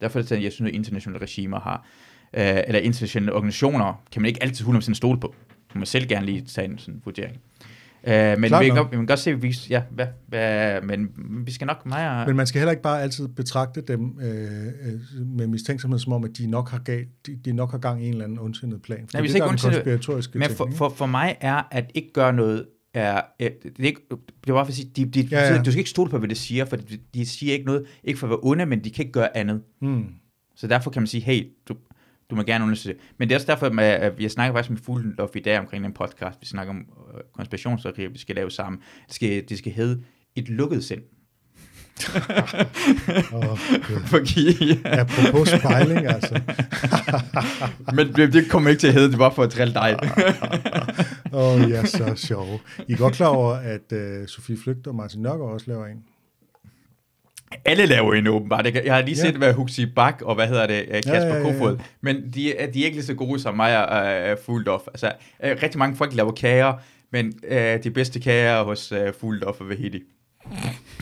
derfor er det sådan, jeg synes, at internationale regimer har øh, eller internationale organisationer, kan man ikke altid 100% stole på. Man må selv gerne lige tage en sådan vurdering. Uh, men Klart vi kan, godt, vi kan godt se, vi, ja, hvad, hvad, men vi skal nok meget... Men man skal heller ikke bare altid betragte dem øh, øh, med mistænksomhed, som om, at de nok har, gav, de, de nok har gang i en eller anden ondsindet plan. For Nej, det, det er den konspiratoriske Men for, for, for mig er, at ikke gøre noget, er, det, er ikke, det er bare for at sige, de, de, ja, ja. du skal ikke stole på, hvad det siger, for de, de siger ikke noget, ikke for at være onde, men de kan ikke gøre andet. Hmm. Så derfor kan man sige, hey, du, du må gerne undersøge det. Men det er også derfor, at vi snakker faktisk med Fuglendorf i dag omkring den podcast. Vi snakker om øh, konspirationsteorier, vi skal lave sammen. Det skal, det skal hedde et lukket sind. Oh, Fordi, ja. Apropos spejling, altså. Men det, det kommer ikke til at hedde, det var for at drille dig. Åh, oh, ja, så sjov. I er godt klar over, at uh, Sofie Flygt og Martin Nørgaard også laver en? Alle laver en åbenbart. Jeg har lige set, ja. hvad Huxi Bak og hvad hedder det, øh, Kasper ja, ja, ja, Kofod, men de, de er ikke lige så gode som mig og uh, Fuldorf. Altså, uh, rigtig mange folk laver kager, men uh, de bedste kager hos uh, Fuldorf og Vahidi.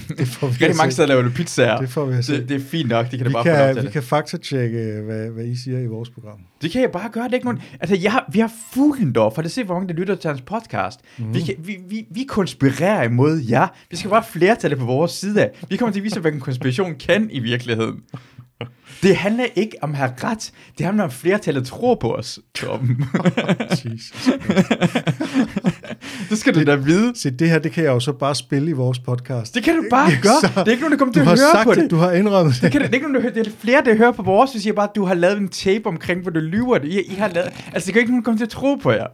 Det får vi Rigtig mange steder laver du pizzaer. Det får vi det, det er fint nok, det kan det bare kan, Vi det. kan faktatjekke, hvad, hvad I siger i vores program. Det kan jeg bare gøre, det er ikke nogen... Altså, jeg har, vi har Fuglendorf, for det ser, hvor mange der lytter til hans podcast. Mm. Vi, kan, vi, vi, vi konspirerer imod jer. Vi skal bare flertallet på vores side af. Vi kommer til at vise, hvad en konspiration kan i virkeligheden. Det handler ikke om at have ret. Det handler om, at flertallet tror på os, Torben. det skal du da vide. Se, det her, det kan jeg jo så bare spille i vores podcast. Det kan du bare gøre. Så, det er ikke nogen, der kommer til at høre på det. Du har indrømmet det. Det, kan, det er ikke nogen, der, det er flere, der hører på vores, hvis jeg bare, at du har lavet en tape omkring, hvor du lyver det. I, I har lavet, altså, det kan ikke nogen komme til at tro på jer.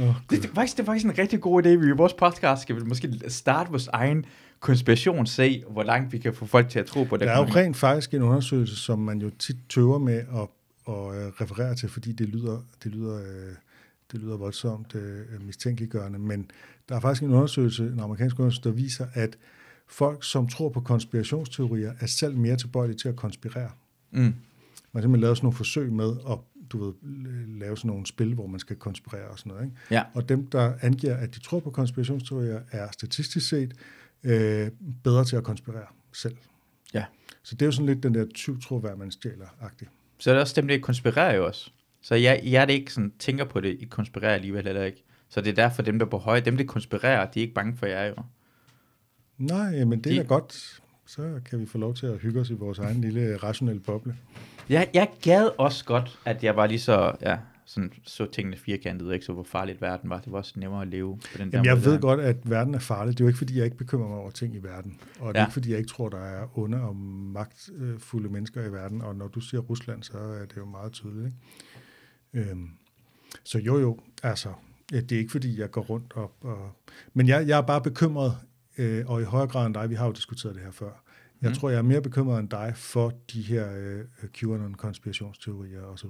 oh, det, det, faktisk, det er faktisk en rigtig god idé. Vi i vores podcast skal vi måske starte vores egen konspiration, se hvor langt vi kan få folk til at tro på det. Der er jo rent faktisk en undersøgelse, som man jo tit tøver med at, at øh, referere til, fordi det lyder, det lyder, øh, det lyder voldsomt uh, mistænkeliggørende, men der er faktisk en undersøgelse, en amerikansk undersøgelse, der viser, at folk, som tror på konspirationsteorier, er selv mere tilbøjelige til at konspirere. Mm. Man har simpelthen lavet sådan nogle forsøg med at du ved, lave sådan nogle spil, hvor man skal konspirere og sådan noget. Ikke? Ja. Og dem, der angiver, at de tror på konspirationsteorier, er statistisk set øh, bedre til at konspirere selv. Ja. Så det er jo sådan lidt den der tyv tro, hvad man stjæler-agtig. Så er det også dem, der konspirerer jo også. Så jeg, jeg er det ikke sådan, tænker på det, I konspirerer alligevel eller ikke. Så det er derfor dem, der er på høje, dem, der konspirerer, de er ikke bange for jer jo. Nej, men det de... er godt. Så kan vi få lov til at hygge os i vores egen lille rationelle boble. Jeg, jeg gad også godt, at jeg var lige så, ja, sådan, så tingene firkantet, og ikke så hvor farligt verden var. Det var også nemmere at leve på den der Jamen, jeg måde. ved godt, at verden er farlig. Det er jo ikke, fordi jeg ikke bekymrer mig over ting i verden. Og det er Ja. ikke, fordi jeg ikke tror, der er onde og magtfulde mennesker i verden. Og når du siger Rusland, så er det jo meget tydeligt. Ikke? Øhm, så jo, jo, altså, det er ikke, fordi jeg går rundt og... og men jeg, jeg er bare bekymret, øh, og i højere grad end dig, vi har jo diskuteret det her før. Jeg Mm. tror, jeg er mere bekymret end dig for de her øh, QAnon-konspirationsteorier osv.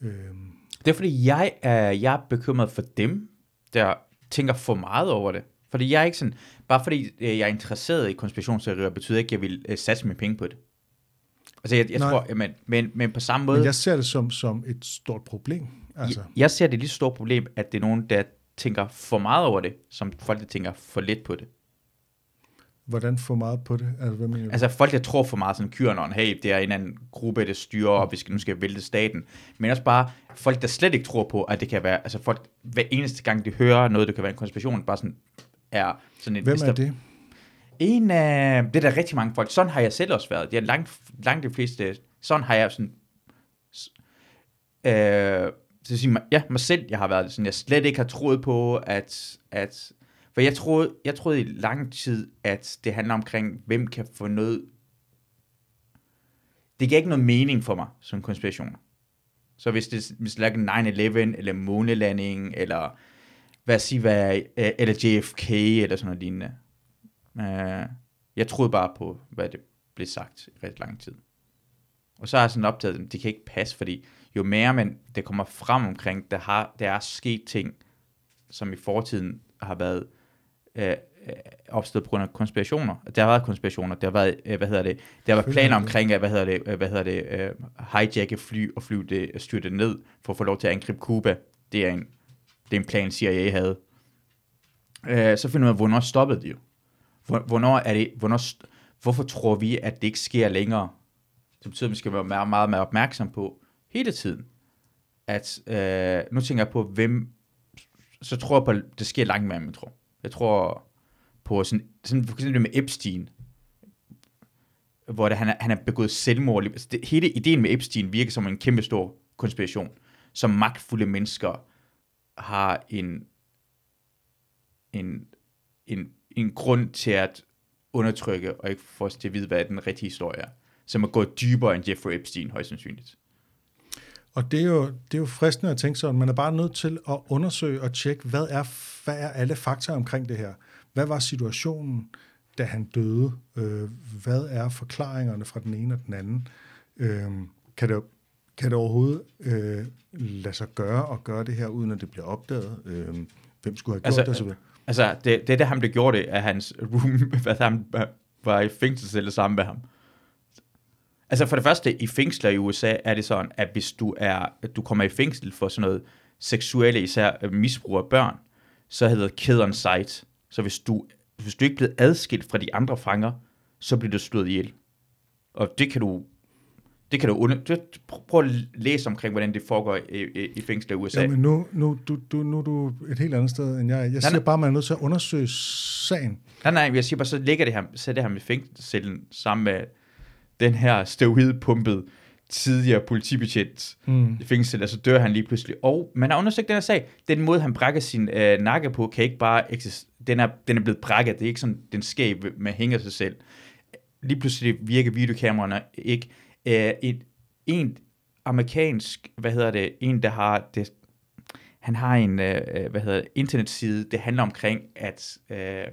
Øhm, Det er fordi, jeg er, jeg er bekymret for dem, der tænker for meget over det. Fordi jeg er ikke sådan, bare fordi øh, jeg er interesseret i konspirationsteorier, betyder ikke, at jeg vil øh, satse mine penge på det. Altså, jeg, jeg Nej. tror, men, men, men på samme måde, men jeg ser det som, som et stort problem. Altså, jeg, jeg ser det lige så stort problem, at det er nogen, der tænker for meget over det, som folk, der tænker for lidt på det. Hvordan få meget på det? Altså, hvad mener du? Altså folk, der tror for meget sådan QAnon, hey, det er en anden gruppe, der styrer, og vi skal, nu skal vælte staten. Men også bare folk, der slet ikke tror på, at det kan være, altså folk, hver eneste gang, de hører noget, der kan være en konspiration, bare sådan, er sådan en... Hvem er det? En af, det er der rigtig mange folk, sådan har jeg selv også været. Det er langt, langt de fleste, sådan har jeg sådan, øh, så sige, ja, mig selv, jeg har været sådan, jeg slet ikke har troet på, at, at for jeg troede, jeg troede i lang tid, at det handler omkring, hvem kan få noget, det giver ikke noget mening for mig, som konspiration. Så hvis det, hvis det er 9-11, eller månelanding, eller hvad sige, hvad, øh, eller JFK, eller sådan noget lignende. Øh, jeg troede bare på, hvad det blev sagt i ret lang tid. Og så har jeg sådan opdaget, at det kan ikke passe, fordi jo mere man, det kommer frem omkring, der, har, der er sket ting, som i fortiden har været øh, øh, opstået på grund af konspirationer. Der har været konspirationer, der har været, øh, hvad hedder det, der har været planer omkring, øh, hvad hedder det, øh, hvad hedder det, øh, hijacke fly og flyve det, styre det ned, for at få lov til at angribe Cuba. Det er en, det er en plan, CIA havde. Øh, så finder man, hvornår stoppede det jo? Hvor- Hvornår er det, hvornår, hvorfor tror vi, at det ikke sker længere? Det betyder, at vi skal være meget, meget, meget opmærksom på hele tiden. At, øh, nu tænker jeg på, hvem, så tror jeg på, at det sker langt mere, end man tror. Jeg tror på sådan, sådan for eksempel med Epstein, hvor det, han, er, han er begået selvmord. Altså det, hele ideen med Epstein virker som en kæmpe stor konspiration, som magtfulde mennesker har en, en, en, en grund til at undertrykke, og ikke få os til at vide, hvad den rigtige historie er. Som er gået dybere end Jeffrey Epstein, højst sandsynligt. Og det er, jo, det er jo fristende at tænke sådan, man er bare nødt til at undersøge og tjekke, hvad er, hvad er alle fakta omkring det her? Hvad var situationen, da han døde? Øh, hvad er forklaringerne fra den ene og den anden? Øh, kan, det, kan det overhovedet øh, lade sig gøre at gøre det her, uden at det bliver opdaget? Øh, hvem skulle have gjort Altså, det? Altså, det, det det, han blev gjort det, at hans room, hvad han var i fængselscelle sammen med ham. Altså for det første, i fængsler i USA er det sådan, at hvis du er, at du kommer i fængsel for sådan noget seksuelle, især øh, misbrug af børn, så hedder det kill on sight. Så hvis du, hvis du ikke er blevet adskilt fra de andre fanger, så bliver du slået ihjel. Og det kan du, det kan du under, det, prøv- at læse omkring, hvordan det foregår i, i, i fængsler i USA. Jamen nu, nu, du, du, nu er du et helt andet sted end jeg. Jeg siger nej. bare, at man er nødt til at undersøge sagen. Nej, nej, jeg siger bare, så ligger det ham, sætter ham i fængselscellen sammen med den her steroidpumpet tidligere politibetjent Mm. i fængsel, og så dør han lige pludselig. Og man har undersøgt den her sag. Den måde, han brækker sin øh, nakke på, kan ikke bare eksistere. Den er, den er blevet brækket. Det er ikke sådan, den sker med hænger sig selv. Lige pludselig virker videokameraerne ikke. Øh, et, en amerikansk, hvad hedder det, en, der har det, han har en, øh, hvad hedder det, internetside, det handler omkring at øh,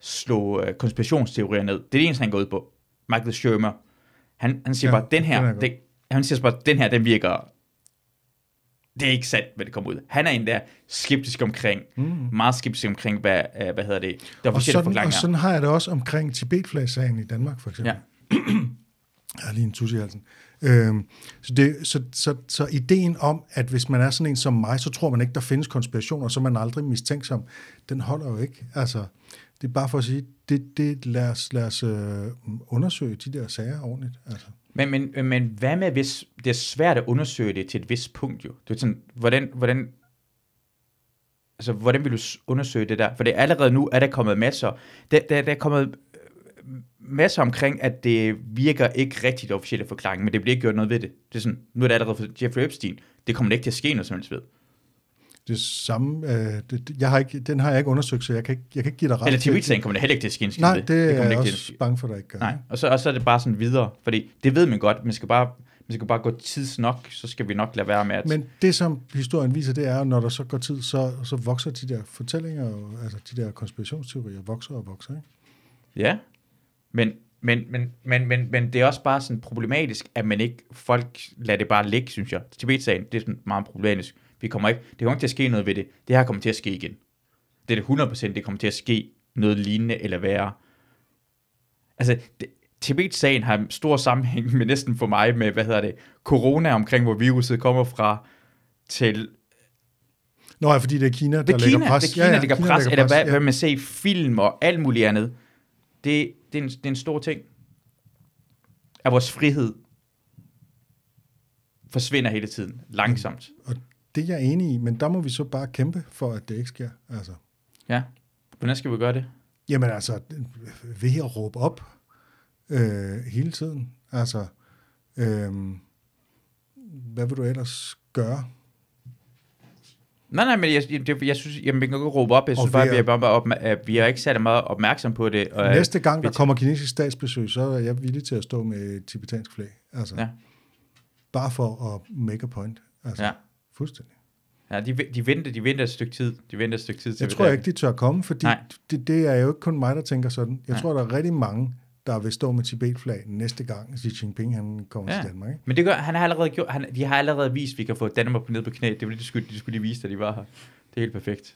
slå øh, konspirationsteorier ned. Det er det eneste, han går ud på. Michael Shermer. Han, han siger Ja, bare, den her, den den, han siger bare, den her, den virker, det er ikke sandt, hvad det kommer ud. Han er en der skeptisk omkring, mm. meget skeptisk omkring, hvad, øh, hvad hedder det, der er Og sådan, og sådan har jeg det også omkring Tibetflag-sagen i Danmark, for eksempel. Ja. Jeg har lige en tus i halsen. Øhm, så, det, så, så, så ideen om, at hvis man er sådan en som mig, så tror man ikke, der findes konspirationer, så er man aldrig mistænksom, den holder jo ikke. Altså, det er bare for at sige, det, det, lad os, lad os øh, undersøge de der sager ordentligt. Altså. Men, men, men hvad med, hvis det er svært at undersøge det til et vist punkt jo? Det er sådan, hvordan, hvordan, altså, hvordan vil du undersøge det der? For det er allerede nu, er der kommet masser, der, der, der er kommet øh, masser omkring, at det virker ikke rigtigt officielle forklaring, men det bliver ikke gjort noget ved det. Det er sådan, nu er det allerede for Jeffrey Epstein. Det kommer ikke til at ske noget som helst ved. Det samme, øh, det, jeg har ikke, den har jeg ikke undersøgt, så jeg kan ikke, jeg kan ikke give dig ret. Eller til- kommer det heller ikke til at skid Nej, det, det er ikke jeg til også ske. bange for, at der ikke gør. Nej, og så, og så er det bare sådan videre, fordi det ved man godt, man skal bare, man skal bare gå tids nok, så skal vi nok lade være med at... Men det, som historien viser, det er, at når der så går tid, så, så vokser de der fortællinger, og, altså de der konspirationsteorier, vokser og vokser. Ikke? Ja, men, men, men, men, men, men det er også bare sådan problematisk, at man ikke, folk lader det bare ligge, synes jeg. Tibet-sagen, det er sådan meget problematisk. Vi kommer ikke, det kommer ikke til at ske noget ved det. Det her kommer til at ske igen. Det er det 100%, det kommer til at ske noget lignende eller værre. Altså, det, Tibet-sagen har en stor sammenhæng med næsten for mig med, hvad hedder det, corona omkring, hvor viruset kommer fra, til Nå, ja, fordi det er Kina, der det er lægger Kina, pres. det er Kina, ja, ja, der lægger pres, eller hvad, ja. hvad man ser i film og alt muligt andet. Det, det, er en, det er en stor ting. At vores frihed forsvinder hele tiden, langsomt. Og det er jeg enig i, men der må vi så bare kæmpe for, at det ikke sker. Altså. Ja. Hvordan skal vi gøre det? Jamen altså, ved at råbe op øh, hele tiden. Altså, øh, hvad vil du ellers gøre? Nej, nej, men jeg, jeg, jeg synes, jamen, vi kan godt råbe op. Jeg Og synes bare, vi er, bare op, at vi er ikke særlig meget opmærksom på det. Og, Næste gang, der kommer kinesisk statsbesøg, så er jeg villig til at stå med et tibetansk flag. Altså, Ja. Bare for at make a point. Altså, Ja. Fuldstændig. Ja, de, de, venter, de venter et stykke tid. De venter et stykke tid til Jeg tror der- ikke, de tør komme, fordi Nej. det, det er jo ikke kun mig, der tænker sådan. Jeg Nej. tror, der er rigtig mange, der vil stå med Tibet-flag næste gang Xi Jinping han kommer Ja. til Danmark. Ikke? Men det gør, han har allerede gjort, han, de har allerede vist, at vi kan få Danmark på ned på knæ. Det var det, de skulle, de skulle lige vise, da de var her. Det er helt perfekt.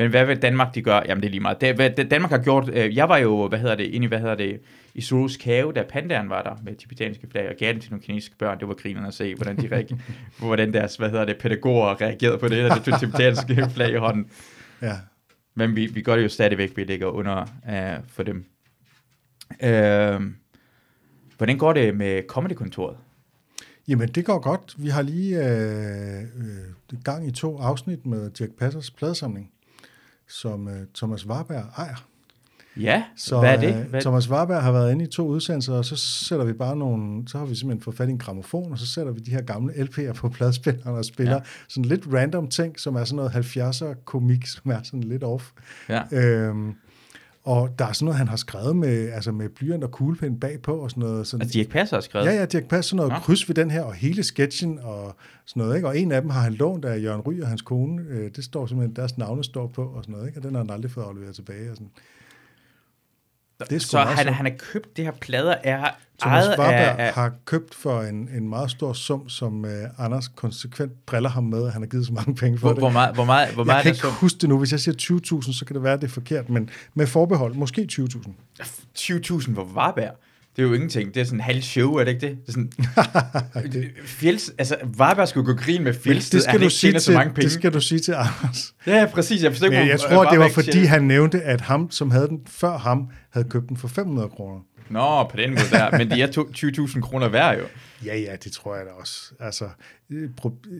Men hvad vil Danmark, de gør? Jamen, det er lige meget. Det, hvad det, Danmark har gjort, øh, jeg var jo, hvad hedder det, inde i, hvad hedder det, i Zoologisk Have, da pandaen var der med tibetanske flag, og gav den til nogle kinesiske børn. Det var grinerne at se, hvordan, de reager, hvordan deres, hvad hedder det, pædagoger reagerede på det, da de tog tibetanske flag i hånden. Ja. Men vi, vi gør det jo stadigvæk, vi ligger under uh, for dem. Uh, hvordan går det med Comedy-kontoret? Jamen, det går godt. Vi har lige øh, øh, gang i to afsnit med Jack Passers pladesamling, som øh, Thomas Warberg ejer. Ja, Så hvad er det? Øh, Hvad, Thomas Warberg har været inde i to udsendelser, og så sætter vi bare nogle, så har vi simpelthen fået fat i en gramofon, og så sætter vi de her gamle LP'er på pladespilleren og spiller ja. sådan lidt random ting, som er sådan noget 70'er komik, som er sådan lidt off. ja. Øhm, og der er sådan noget, han har skrevet med, altså med blyant og kuglepen bagpå og sådan noget. Sådan, Altså, Dirk Passer har skrevet. Ja, ja, Dirk Pass, sådan noget Nå. kryds ved den her, og hele sketchen og sådan noget, ikke? Og en af dem har han lånt af Jørgen Ry og hans kone. Øh, det står simpelthen, deres navne står på og sådan noget, ikke? Og den har han aldrig fået afleveret tilbage og sådan. Det så han, han har købt det her plader, er Thomas ejet Warberg af, har købt for en, en meget stor sum, som uh, Anders konsekvent driller ham med, at han har givet så mange penge for hvor, det. hvor, meget, hvor meget, hvor jeg meget kan er det ikke så? huske det nu. Hvis jeg siger 20.000, så kan det være, at det er forkert, men med forbehold, måske 20.000. 20.000 for Varberg. Det er jo ingenting. Det er sådan en halv show, er det ikke det? Det er sådan... Fjels, altså, Varberg skulle gå grin med Fjeldsted, det at han skal, du sige tjener så mange til, penge. det skal du sige til Anders. Ja, præcis. Jeg forstår ikke, Men jeg tror, det var fordi, han nævnte, at ham, som havde den før ham, havde købt den for 500 kroner. Nå, på den måde der. Men de er to- 20.000 kroner værd jo. Ja, ja, det tror jeg da også. Altså, øh,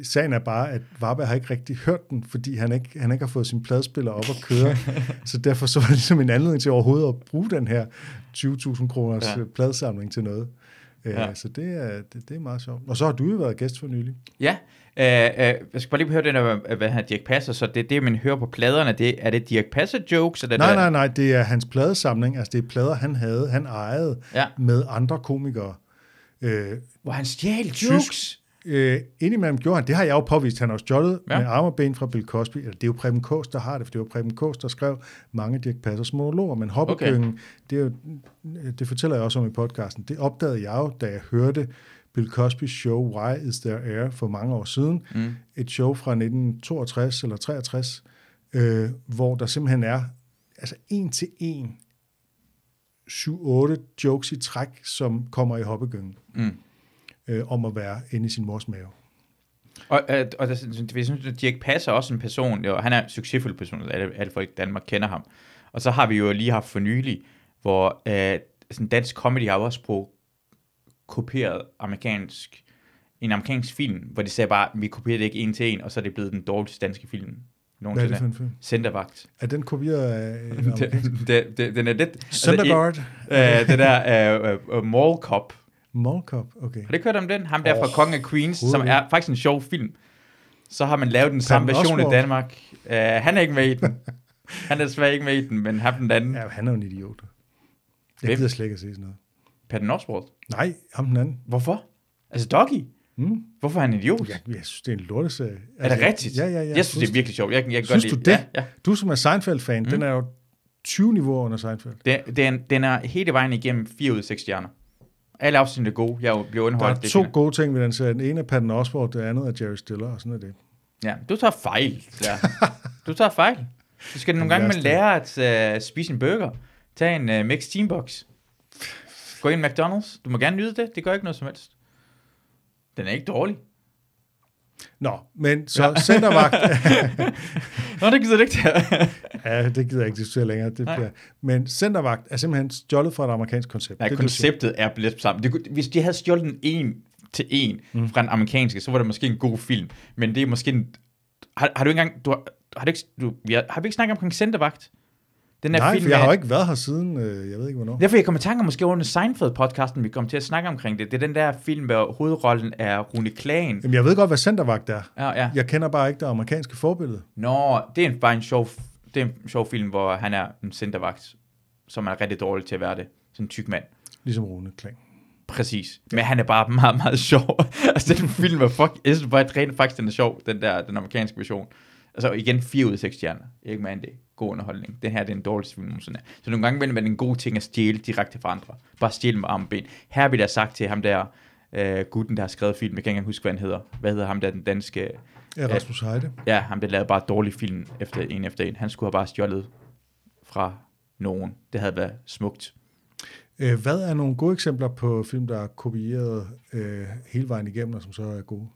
sagen er bare, at Varberg har ikke rigtig hørt den, fordi han ikke, han ikke har fået sin pladespiller op at køre. så derfor så var det ligesom en anledning til overhovedet at bruge den her 20.000 kroners Ja. ja. pladesamling til noget. Ja. Ja. Så det er, det, det er meget sjovt. Og så har du jo været gæst for nylig. Ja, øh, øh, jeg skal bare lige høre den der, hvad han Dirk Passer, så det, det man hører på pladerne, det, er det Dirk Passer jokes? Eller Nej, det, nej, nej, det er hans pladesamling. Altså, det er plader, han havde, han ejede Ja, med andre komikere. Øh, hvor han stjal Tysk. jokes. Øh, indimellem gjorde han, det har jeg jo påvist, han har stjålet Ja. med arme og ben fra Bill Cosby. Eller, det er jo Preben Kås, der har det, for det var Preben Kås, der skrev mange Dirk Passers monologer. Men Hoppekøkken, okay. det, er jo, det fortæller jeg også om i podcasten, det opdagede jeg jo, da jeg hørte Bill Cosby's show Why Is There Air for mange år siden. Mm. Et show fra 1962 eller 63, øh, hvor der simpelthen er altså en til en 7-8 jokes i træk, som kommer i Hoppekøkken Mm. øh, om at være inde i sin mors mave. Og, øh, og der, synes- jeg synes, at Dirk Passer er også en person, jo, han er en succesfuld person, alle, alle folk i Danmark kender ham. Og så har vi jo lige haft for nylig, hvor øh, sådan dansk comedy har også på kopieret amerikansk, en amerikansk film, hvor de sagde bare, vi kopierer det ikke en til en, og så er det blevet den dårligste danske film Hvad er det for nogensinde. en film? Centervagt. Er den kopieret af en det, det, det, den er lidt... Center Guard? Altså, øh, det der uh, uh, Mall Cop. Mall Cop, okay. Har du ikke hørt om den? Ham der fra Åh, Kongen af Queens, som er faktisk en sjov film. Så har man lavet den samme version i. Danmark. Uh, han er ikke med i den. Han er desværre ikke med i den, men ham den anden. Ja, han er jo en idiot. Jeg gider slet ikke at se sådan noget. Patton Oswalt. Nej, ham den anden. Hvorfor? Altså Doggy? Mm. Hvorfor er han en idiot? Jeg, jeg synes, det er en lorteserie. Er det rigtigt? Ja, ja, ja. Jeg synes, det er virkelig sjovt. Jeg, jeg Synes godt du lide det? Ja, ja. Du som er Seinfeld-fan, mm. den er jo 20 niveauer under Seinfeld. Den, den, den er hele vejen igennem 4 ud af 6 stjerner. Alle afsnit er gode. Jeg bliver Der underholdt. er det to finder- gode ting ved den serie. Den ene er Patton Oswalt, det andet er Jerry Stiller, og sådan er det. Ja, du tager fejl. Ja. Du tager fejl. Du skal nogle gange med lære at uh, spise en burger. Tag en uh, mixed teambox. Gå ind i McDonald's. Du må gerne nyde det. Det gør ikke noget som helst. Den er ikke dårlig. Nå, men så ja. centervagt, Nå, det gider du ikke til. ja, det gider jeg ikke diskutere længere. Det Nej. bliver. Men centervagt er simpelthen stjålet fra et amerikansk koncept. Nej, det, det, konceptet er blevet sammen. Det, hvis de havde stjålet den en til en mm. fra den amerikanske, så var det måske en god film. Men det er måske en... Har, har du ikke engang... Du har, har, du ikke, du, vi har, har vi ikke snakket omkring Centervagt? Den Nej, film for jeg har jo ikke været her siden, øh, jeg ved ikke hvornår. Derfor jeg kommer i tanke om, måske under Seinfeld-podcasten, vi kommer til at snakke omkring det. Det er den der film, hvor hovedrollen er Rune Klagen. Jamen, jeg ved godt, hvad centervagt er. Ja, ja. Jeg kender bare ikke det amerikanske forbillede. Nå, det er en, bare en sjov, det er en sjov film, hvor han er en centervagt, som er rigtig dårlig til at være det. Sådan en tyk mand. Ligesom Rune Klang. Præcis. Men han er bare meget, meget sjov. altså, den film er fuck... Jeg synes bare, at rent faktisk, den er sjov, den der, den amerikanske version. Altså, igen, 4 ud af 6 stjerner. Ikke mere end det. God underholdning. Den her, det er en dårlig film nogensinde. Så nogle gange vælger man en god ting at stjæle direkte fra andre. Bare stjæle med arme og ben. Her har vi da sagt til ham der, øh, gutten, der har skrevet film. Jeg kan ikke engang huske, hvad han hedder. Hvad hedder ham der, den danske... Ja, Rasmus Heide. Ja, ham der lavede bare dårlige film efter en efter en. Han skulle have bare stjålet fra nogen. Det havde været smukt. Øh, hvad er nogle gode eksempler på film, der er kopieret øh, hele vejen igennem, og som så er gode?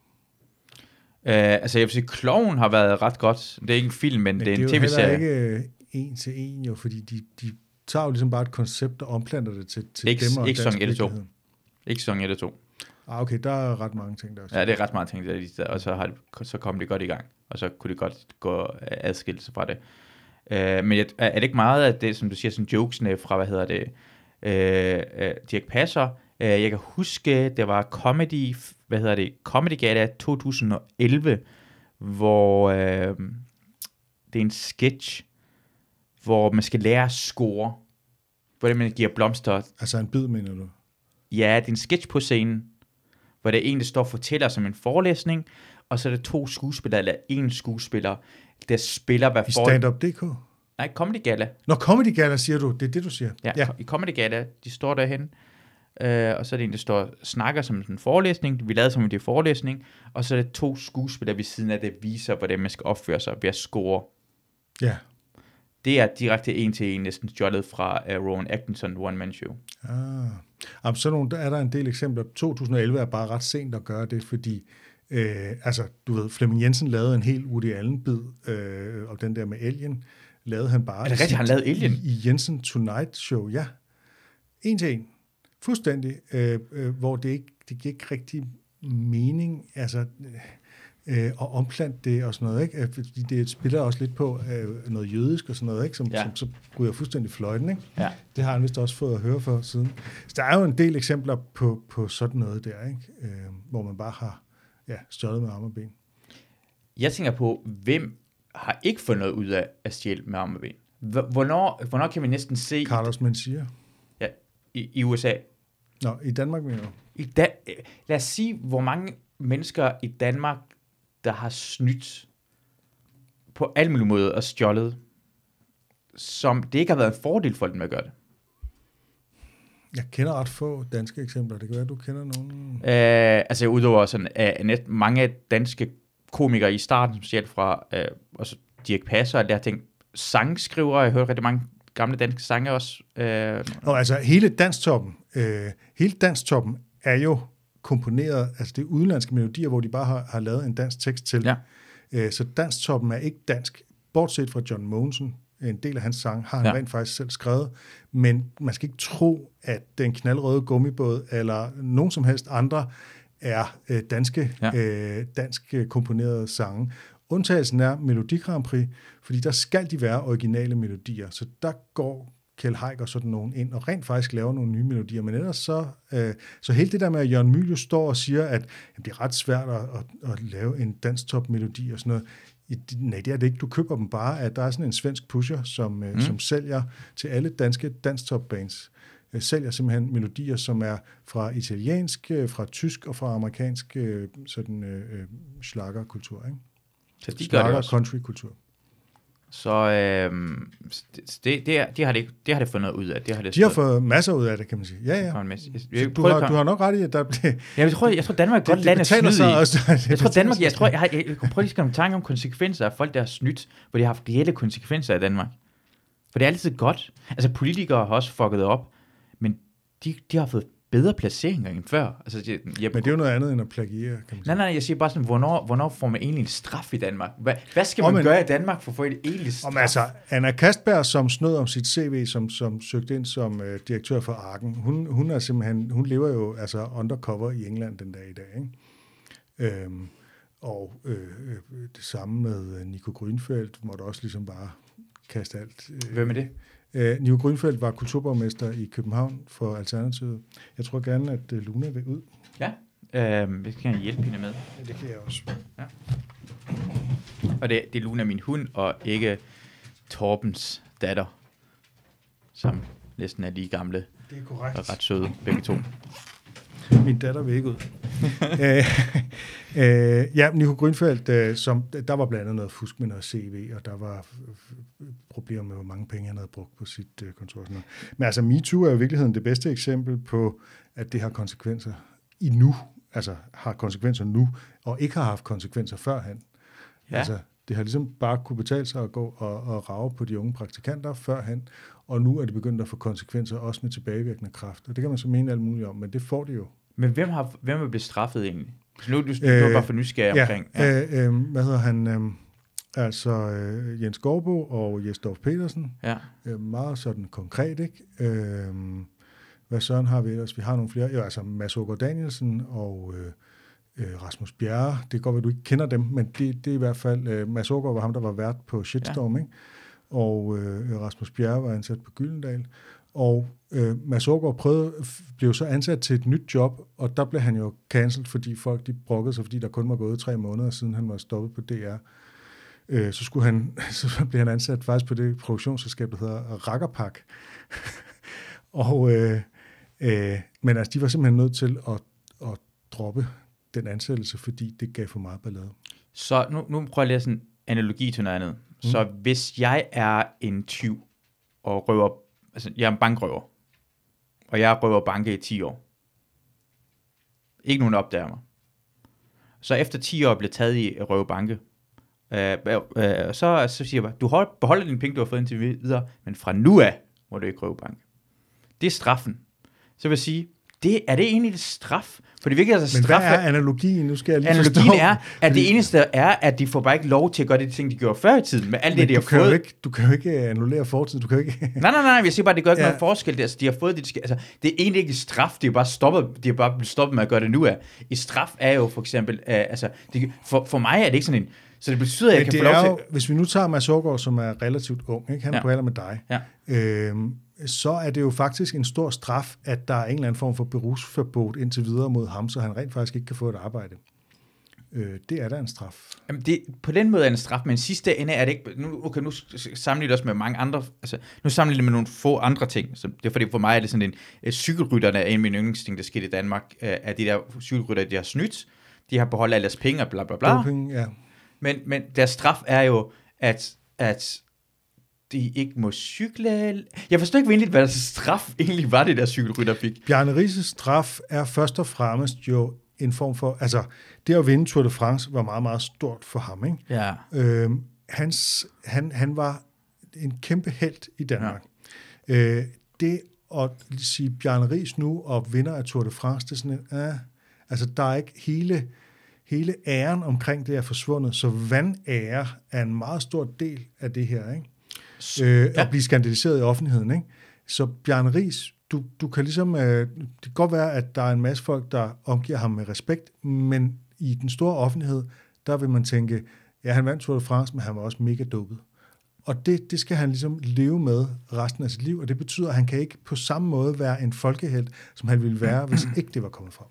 Uh, altså, jeg vil sige, Kloven har været ret godt. Det er ikke en film, men, Men det er en jo heller tv-serie. ikke øh, en til en, jo, fordi de, de tager jo ligesom bare et koncept og omplanter det til, til Ikke- dem og ikke sæson et og to. virkelighed. Ikke sæson 1 og 2. Ah, okay, der er ret mange ting der. Også. Ja, det er ret meget ting, der er og så, har det, så kom det godt i gang, og så kunne det godt gå adskilt sig fra det. Uh, men er er det ikke meget af det, som du siger, sådan jokesene fra, hvad hedder det, uh, uh, Dirk Passer? Uh, jeg kan huske, det var Comedy, hvad hedder det, Comedy Gala 2011, hvor uh, det er en sketch, hvor man skal lære at score, hvordan man giver blomster Altså en bid, mener du? Ja, det er en sketch på scenen, hvor der er en, der står og fortæller som en forelæsning, og så er der to skuespillere, eller en skuespiller, der spiller hvad I for... stand-up.dk? Nej, Comedy Gala. Nå, Comedy Gala, siger du. Det er det, du siger. Ja, ja. i Comedy Gala, de står derhen, øh, og så er det en, der står snakker som sådan en forelæsning, vi lavede som en det forelæsning, og så er det to skuespillere ved siden af, der viser, hvordan man skal opføre sig ved at score. ja. Det er direkte en til en næsten stjålet fra uh, Rowan Atkinson One Man Show. Ah. Jamen, så nogle, der er der en del eksempler. 2011 er bare ret sent at gøre det, fordi øh, altså, du ved, Flemming Jensen lavede en helt Woody Allen-bid, øh, og den der med Alien, lavede han bare... Er det rigtigt, han lavede Alien? I, i Jensen Tonight Show, ja. En til en. Fuldstændig. Øh, øh, hvor det ikke, det giver ikke rigtig mening, altså... Øh, og omplante det og sådan noget, ikke? Øh, Fordi det spiller også lidt på øh, noget jødisk og sådan noget, ikke? Som, Ja. som så ryger fuldstændig fløjten, ikke? Ja. Det har han vist også fået at høre for siden. Så der er jo en del eksempler på, på sådan noget der, ikke? Øh, hvor man bare har ja, stjålet med arme og ben. Jeg tænker på, hvem har ikke fået noget ud af at stjæle med arme og ben? Hvornår, hvornår kan vi næsten se Carlos Mencia. ja, i, i USA? Nå, i Danmark mener du? I da, øh, lad os sige, hvor mange mennesker i Danmark, der har snydt på alle mulige måder og stjålet, som det ikke har været en fordel for dem at gøre det. Jeg kender ret få danske eksempler. Det kan være, du kender nogen. Øh, altså udover sådan, uh, net, mange danske komikere i starten, specielt fra uh, også Dirk Passer og der ting, sangskrivere, jeg har hørt rigtig mange gamle danske sange også. Uh, Nå, altså hele danstoppen, øh, hele danstoppen er jo komponeret, altså det er udenlandske melodier, hvor de bare har, har lavet en dansk tekst til. Ja. Øh, så danstoppen er ikke dansk, bortset fra John Mogensen. En del af hans sang har han Ja. rent faktisk selv skrevet, men man skal ikke tro, at den knaldrøde gummibåd eller nogen som helst andre er øh, danske, Ja. ja. øh, dansk øh, komponerede sange. undtagelsen er Melodi Grand Prix, fordi der skal de være originale melodier. Så der går Kjell Haik og sådan nogen ind og rent faktisk laver nogle nye melodier. Men ellers så, øh, så hele det der med, at Jørgen Mylius står og siger, at jamen, det er ret svært at, at, at lave en danstop melodi og sådan noget. Nej, det er det ikke. Du køber dem bare, at der er sådan en svensk pusher, som, mm. som sælger til alle danske danstop bands sælger simpelthen melodier, som er fra italiensk, fra tysk og fra amerikansk sådan øh, schlagerkultur, ikke? Så de gør det også. country-kultur. Så øh, det, det, det, har det, det har det fundet ud af. Det har det de har fået masser ud af det, kan man sige. Ja, ja. Jeg, du, har, du har nok ret i, at der... Det, ja, jeg tror, jeg tror Danmark er godt land at snyde i. Også, jeg tror, Danmark... Jeg tror, jeg, har, jeg, jeg prøve lige at tanke om konsekvenser af folk, der har snydt, hvor de har haft reelle konsekvenser i Danmark. For det er altid godt. Altså, politikere har også fucket op, men de, de har fået bedre placeringer end før. Altså, jeg, jeg, Men det er jo noget andet end at plagiere, kan man sige. Nej, nej, jeg siger bare sådan, hvornår, hvornår får man egentlig en straf i Danmark? Hvad, hvad skal man oh, men, gøre i Danmark for at få et egentlig straf? Om, altså, Anna Kastberg, som snød om sit CV, som, som søgte ind som uh, direktør for Arken, hun, hun, er simpelthen, hun lever jo altså undercover i England den dag i dag. Ikke? Øhm, og øh, det samme med Nico Grønfeldt, måtte også ligesom bare kaste alt. Øh, Hvem er det? Øh, Nico Grønfeldt var kulturborgmester i København for Alternativet. Jeg tror gerne, at øh, Luna vil ud. Ja, øh, vi kan hjælpe hende med. Ja, det kan jeg også. Ja. Og det, det er Luna min hund, og ikke Torbens datter, som næsten er lige gamle. Det er korrekt. Og ret søde, begge to. Min datter vil ikke ud. øh, øh, ja, Nico Grønfeldt, øh, som, der var blandt andet noget fusk med noget CV, og der var problemer med, hvor mange penge han havde brugt på sit øh, kontor. Sådan noget. Men altså, MeToo er jo i virkeligheden det bedste eksempel på, at det har konsekvenser i nu, altså har konsekvenser nu, og ikke har haft konsekvenser førhen. Ja. Altså, det har ligesom bare kunne betale sig at gå og, og rave på de unge praktikanter førhen, og nu er det begyndt at få konsekvenser, også med tilbagevirkende kraft. Og det kan man så mene alt muligt om, men det får det jo. Men hvem, har, hvem er blevet straffet egentlig? Så nu du, du øh, bare for nysgerrig ja, omkring. Ja. Øh, øh, hvad hedder han? Øh, altså øh, Jens Gårdbo og Jesdorf Petersen. Ja. Øh, meget sådan konkret, ikke? Øh, hvad sådan har vi ellers? Vi har nogle flere. Jo, altså Mads Ågaard Danielsen og... Øh, øh, Rasmus Bjerre. Det godt være, du ikke kender dem, men det, det er i hvert fald, øh, Mads Ågaard var ham, der var vært på Shitstorm, ja. ikke? Og øh, Rasmus Bjerre var ansat på Gyldendal. Og øh, Mads Aargaard prøvede, blev så ansat til et nyt job, og der blev han jo cancelled, fordi folk de brokkede sig, fordi der kun var gået tre måneder siden han var stoppet på DR. Øh, så, skulle han, så blev han ansat faktisk på det produktionsselskab, der hedder Rakkerpak. og, øh, øh, men altså, de var simpelthen nødt til at, at droppe den ansættelse, fordi det gav for meget ballade. Så nu, nu prøver jeg lige sådan en analogi til noget andet. Mm. Så hvis jeg er en tyv og røver, altså jeg er en bankrøver, og jeg røver banke i 10 år, ikke nogen opdager mig. Så efter 10 år bliver taget i at røve banke, øh, øh, øh så, så siger jeg bare, du hold, beholder dine penge, du har fået indtil videre, men fra nu af må du ikke røve banke. Det er straffen. Så vil jeg sige, det, er det egentlig et straf? For det virker altså straf. Men hvad er analogien? Nu skal jeg lige Analogien forstå. er, at det eneste er, at de får bare ikke lov til at gøre de ting, de gjorde før i tiden, med alt det, de har fået. Ikke, du kan jo ikke annullere fortiden. Du kan ikke... nej, nej, nej, jeg siger bare, det gør ikke ja. noget forskel. Altså, de har fået det, de skal, altså, det er egentlig ikke et straf, de er bare stoppet, de har bare stoppet med at gøre det nu af. Et straf er jo for eksempel, uh, altså, det, for, for mig er det ikke sådan en, så det betyder, at jeg kan få lov til... Jo, hvis vi nu tager Mads Ågaard, som er relativt ung, ikke? han er ja. på alder med dig, ja. øhm, så er det jo faktisk en stor straf, at der er en eller anden form for berusforbud indtil videre mod ham, så han rent faktisk ikke kan få et arbejde. Øh, det er da en straf. Jamen det, på den måde er det en straf, men sidste ende er det ikke... Nu, okay, nu sammenligner det også med mange andre... Altså, nu sammenligner det med nogle få andre ting. Så det er fordi, for mig er det sådan en... Uh, cykelrytterne er en af mine yndlingsting, der skete i Danmark. Uh, at de der cykelrytter, de har snydt. De har beholdt alle deres penge og bla bla bla. Doping, ja. Men, men deres straf er jo, at, at de ikke må cykle. Jeg forstår ikke egentlig, hvad der straf egentlig var, det der cykelrytter fik. Bjarne Rises straf er først og fremmest jo en form for, altså det at vinde Tour de France var meget, meget stort for ham. Ikke? Ja. Øhm, hans, han, han var en kæmpe held i Danmark. Ja. Øh, det at sige Bjarne Ries nu og vinder af Tour de France, det er sådan en, ah, altså der er ikke hele, hele æren omkring det er forsvundet, så vandære er en meget stor del af det her, ikke? Øh, ja. at blive skandaliseret i offentligheden. Ikke? Så Bjarne Ries, du, du kan ligesom, øh, det kan godt være, at der er en masse folk, der omgiver ham med respekt, men i den store offentlighed, der vil man tænke, Ja, han vandt Tour de France, men han var også mega dopet. Og det, det skal han ligesom leve med resten af sit liv, og det betyder, at han kan ikke på samme måde være en folkehelt, som han ville være, hvis ikke det var kommet frem.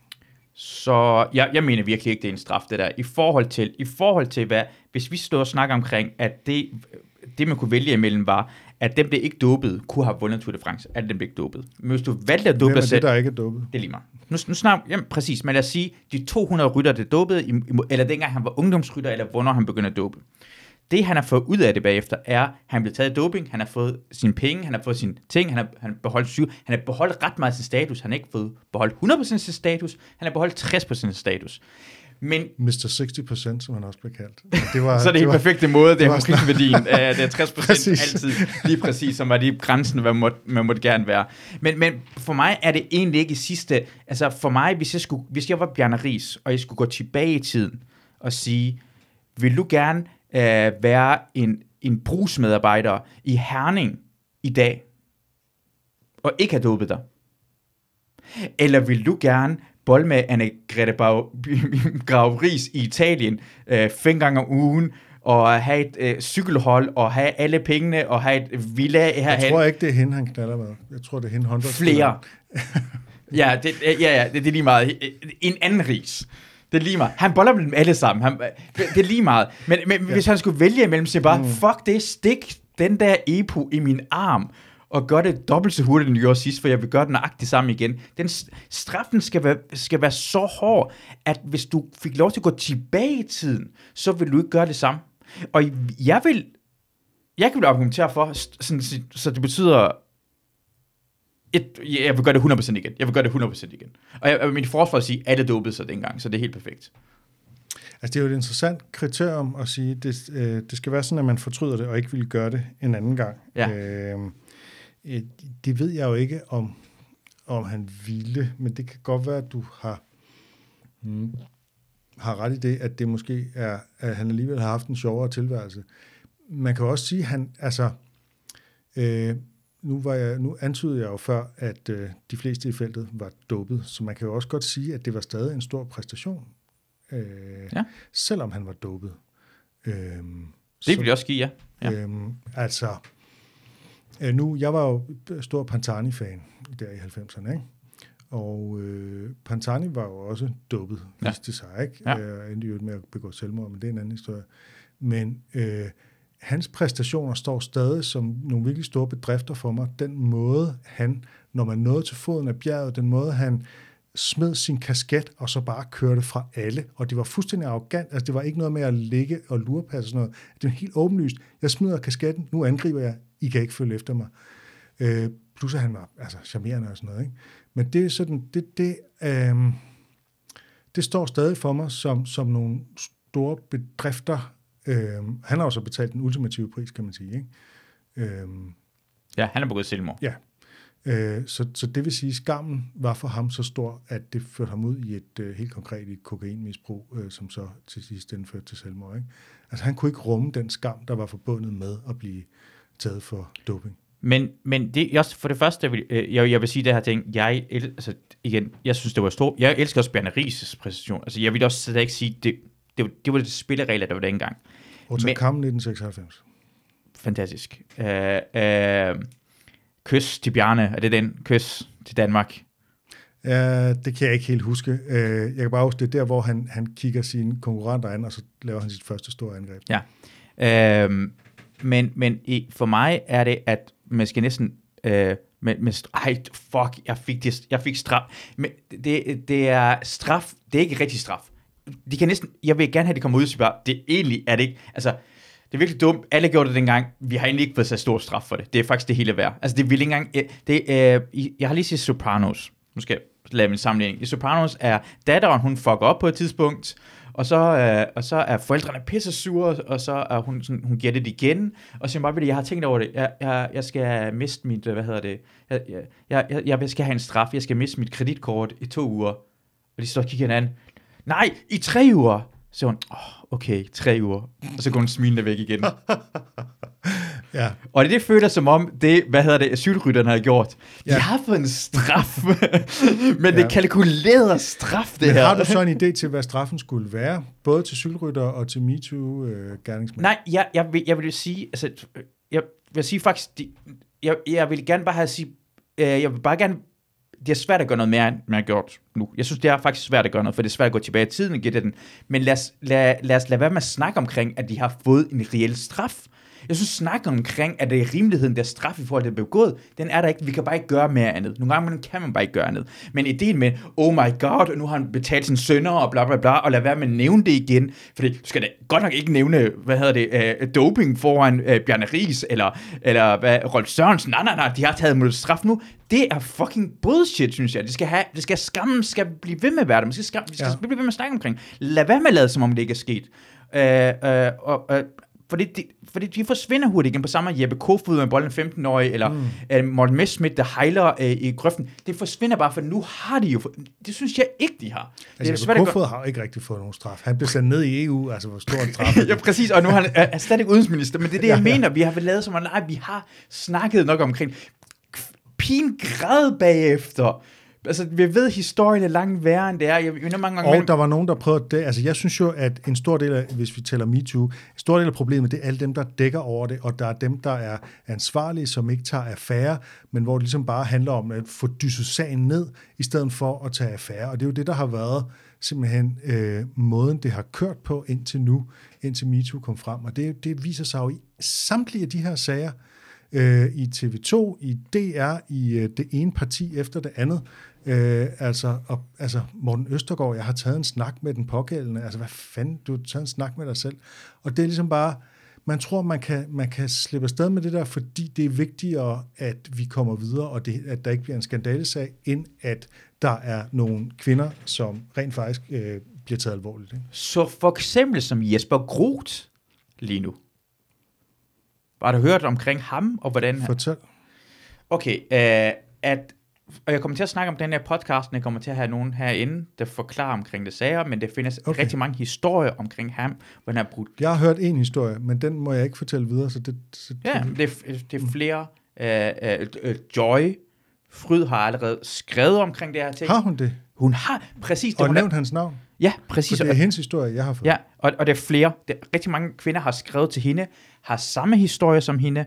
Så jeg, jeg mener virkelig ikke, det er en straf, det der. I forhold til, i forhold til hvad, hvis vi står og snakker omkring, at det, det man kunne vælge imellem var, at dem, der ikke dopede, kunne have vundet Tour de France. At dem, der ikke dopede. Men hvis du valgte at dope dig selv... det, der ikke er dopet? Det er lige meget. Nu, nu snakker jamen, præcis, men lad os sige, de 200 rytter, der dopede, eller dengang han var ungdomsrytter, eller hvornår han begyndte at dope. Det, han har fået ud af det bagefter, er, at han blev taget doping, han har fået sine penge, han har fået sine ting, han har, han har beholdt syg, han har beholdt ret meget sin status, han har ikke fået beholdt 100% sin status, han har beholdt 60% sin status. Men Mr. 60%, som han også blev kaldt. Og Det var, så er det helt var, perfekte måde, det er var omkring værdien. Uh, det er 60 Præcis. altid lige præcis, som var de grænsen, hvad man måtte, man måtte gerne være. Men, men for mig er det egentlig ikke sidste... Altså for mig, hvis jeg, skulle, hvis jeg var Bjarne Ries, og jeg skulle gå tilbage i tiden og sige, vil du gerne uh, være en, en brugsmedarbejder i Herning i dag, og ikke have dopet dig? Eller vil du gerne bold med Anne-Grete Grav Ries i Italien øh, fem gange om ugen, og have et øh, cykelhold, og have alle pengene, og have et villa her. jeg tror ikke, det er hende, han knaller med. Jeg tror, det er hende håndboldspilleren. Flere. ja, det, ja, ja det, det er lige meget. En anden ris. Det er lige meget. Han boller med dem alle sammen. Han, det, det er lige meget. Men, men ja. hvis han skulle vælge imellem, så bare, mm. fuck det, stik den der EPO i min arm, og gør det dobbelt så hurtigt, end du gjorde sidst, for jeg vil gøre den nøjagtigt samme igen. Den straffen skal være, skal være så hård, at hvis du fik lov til at gå tilbage i tiden, så vil du ikke gøre det samme. Og jeg vil, jeg kan vel argumentere for, sådan, så det betyder, et, jeg vil gøre det 100% igen. Jeg vil gøre det 100% igen. Og jeg, mit forsvar at sige, at alle dopede sig dengang, så det er helt perfekt. Altså, det er jo et interessant kriterium at sige, det, øh, det skal være sådan, at man fortryder det, og ikke vil gøre det en anden gang. Ja. Øh, det ved jeg jo ikke, om, om han ville, men det kan godt være, at du har, hmm, har ret i det, at det måske er, at han alligevel har haft en sjovere tilværelse. Man kan også sige, at han, altså, øh, nu, var jeg, nu antydede jeg jo før, at øh, de fleste i feltet var dopet, så man kan jo også godt sige, at det var stadig en stor præstation, øh, ja. selvom han var dopet. Øh, det vil jeg også give, ja. ja. Øh, altså, øh, nu, jeg var jo stor Pantani-fan der i 90'erne, ikke? Og øh, Pantani var jo også dopet, ja. viste det sig, ikke? Ja. Øh, endte jo med at begå selvmord, men det er en anden historie. Men øh, hans præstationer står stadig som nogle virkelig store bedrifter for mig. Den måde, han, når man nåede til foden af bjerget, den måde, han smed sin kasket, og så bare kørte fra alle. Og det var fuldstændig arrogant. Altså, det var ikke noget med at ligge og lurpasse og sådan noget. Det var helt åbenlyst. Jeg smider kasketten, nu angriber jeg. I kan ikke følge efter mig. Øh, plus at han var altså, charmerende og sådan noget. Ikke? Men det er sådan, det, det, øh, det står stadig for mig som, som nogle store bedrifter. Øh, han har også betalt den ultimative pris, kan man sige. Ikke? Øh, ja, han er begået selvmord. Ja, Øh, så, så det vil sige, at skammen var for ham så stor, at det førte ham ud i et øh, helt konkret et kokainmisbrug, øh, som så til sidst indførte til selvmord. Ikke? Altså han kunne ikke rumme den skam, der var forbundet med at blive taget for doping. Men, men det, jeg, for det første, jeg vil, øh, jeg, jeg vil sige det her ting, jeg, altså igen, jeg synes, det var stort. Jeg elsker også Bjarne Ries' præstation. Altså jeg vil også slet ikke sige, det, det, det var det spilleregler, der var dengang. Og til kampen 1996. Fantastisk. Uh, uh, Kys til Bjarne, er det den? Kys til Danmark? Ja, det kan jeg ikke helt huske. Jeg kan bare huske, det er der, hvor han, han kigger sine konkurrenter an, og så laver han sit første store angreb. Ja. Øhm, men men i, for mig er det, at man skal næsten... Øh, men, men ej, fuck, jeg fik, det, jeg fik straf. Men det, det er straf, det er ikke rigtig straf. De kan næsten, jeg vil gerne have, at de kommer ud og siger bare, det egentlig er det ikke. Altså, det er virkelig dumt. Alle gjorde det dengang. Vi har egentlig ikke fået så stor straf for det. Det er faktisk det hele værd. Altså, det vil ikke engang... Øh, det, øh, jeg har lige set Sopranos. Nu skal jeg lave min sammenligning. I Sopranos er datteren, hun fucker op på et tidspunkt, og så, øh, og så er forældrene pisse sure, og så er hun, sådan, hun giver det igen, og siger bare, jeg har tænkt over det, jeg, jeg, jeg skal miste mit, øh, hvad hedder det, jeg, jeg, jeg, jeg skal have en straf, jeg skal miste mit kreditkort i to uger. Og de står og kigger hinanden, nej, i tre uger! Så hun, oh, okay, tre uger. Og så går hun smilende væk igen. Ja. Og det føler som om, det, hvad hedder det, asylrytterne har gjort. De Ja. har fået en straf, men det Ja. er kalkuleret straf, det Men her. har du så en idé til, hvad straffen skulle være? Både til cykelrytter og til MeToo-gerningsmænd? Nej, jeg, jeg, vil, jeg vil sige, altså, jeg vil sige faktisk, de, jeg, jeg vil gerne bare have sige, øh, jeg vil bare gerne, det er svært at gøre noget mere, end man har gjort nu. Jeg synes, det er faktisk svært at gøre noget, for det er svært at gå tilbage i tiden og give det den. Men lad os, lad, lad os lade være med at snakke omkring, at de har fået en reel straf. Jeg synes, snakken omkring, at det er rimeligheden, der straf i forhold til at det begået, den er der ikke. Vi kan bare ikke gøre mere andet. Nogle gange kan man bare ikke gøre andet. Men ideen med, oh my god, nu har han betalt sin sønner og bla bla bla, og lad være med at nævne det igen. Fordi du skal da godt nok ikke nævne, hvad hedder det, uh, doping foran uh, Bjarne Ries, eller, eller hvad, Rolf Sørensen. Nej, nej, nej, de har taget mod straf nu. Det er fucking bullshit, synes jeg. Det skal, have, det skal skammen skal blive ved med at være der. Man skal, skam, vi skal ja. blive ved med at snakke omkring. Lad være med at lade, som om det ikke er sket. Øh, øh, og, øh, fordi, de, fordi de forsvinder hurtigt igen på samme måde. Jeppe Kofod med bolden 15-årig, eller mm. øh, Morten Messerschmidt, der hejler øh, i grøften. Det forsvinder bare, for nu har de jo... Det synes jeg ikke, de har. Det Altså, svært Kofod har ikke rigtig fået nogen straf. Han blev sendt ned i EU, altså hvor stor en straf. er ja, præcis, og nu er han er, er stadig udenrigsminister, men det er det, jeg Ja, ja. mener. Vi har vel lavet som om, nej, vi har snakket nok omkring pin græd bagefter. Altså, vi ved, historien er langt værre, end det er. Jeg mener mange gange... Og mellem- der var nogen, der prøvede det. Altså, jeg synes jo, at en stor del af, hvis vi tæller MeToo, en stor del af problemet, det er alle dem, der dækker over det, og der er dem, der er ansvarlige, som ikke tager affære, men hvor det ligesom bare handler om at få dysset sagen ned, i stedet for at tage affære. Og det er jo det, der har været simpelthen øh, måden, det har kørt på indtil nu, indtil MeToo kom frem. Og det, det viser sig jo i samtlige af de her sager, øh, i TV2, i DR, i øh, det ene parti efter det andet. Øh, altså, og, altså, Morten Østergaard, jeg har taget en snak med den pågældende. Altså, hvad fanden, du har taget en snak med dig selv. Og det er ligesom bare, man tror, man kan, man kan slippe afsted med det der, fordi det er vigtigere, at vi kommer videre, og det, at der ikke bliver en skandalesag, end at der er nogle kvinder, som rent faktisk øh, bliver taget alvorligt. Ikke? Så for eksempel som Jesper Groth lige nu. Har du hørt omkring ham, og hvordan han... Fortæl. Okay, øh, at, og jeg kommer til at snakke om den her podcast, og jeg kommer til at have nogen herinde, der forklarer omkring det sager, men der findes Okay. rigtig mange historier omkring ham, hvor han har brugt... Jeg har hørt en historie, men den må jeg ikke fortælle videre, så det... Så Ja, det er, det er flere... Øh, øh, øh, Joy Fryd har allerede skrevet omkring det her ting. Har hun det? Hun har præcis det. Og hun nævnt hans navn? Ja, præcis. det er hendes historie, jeg har fået. Ja, og, og der er flere. Der, rigtig mange kvinder har skrevet til hende, har samme historie som hende,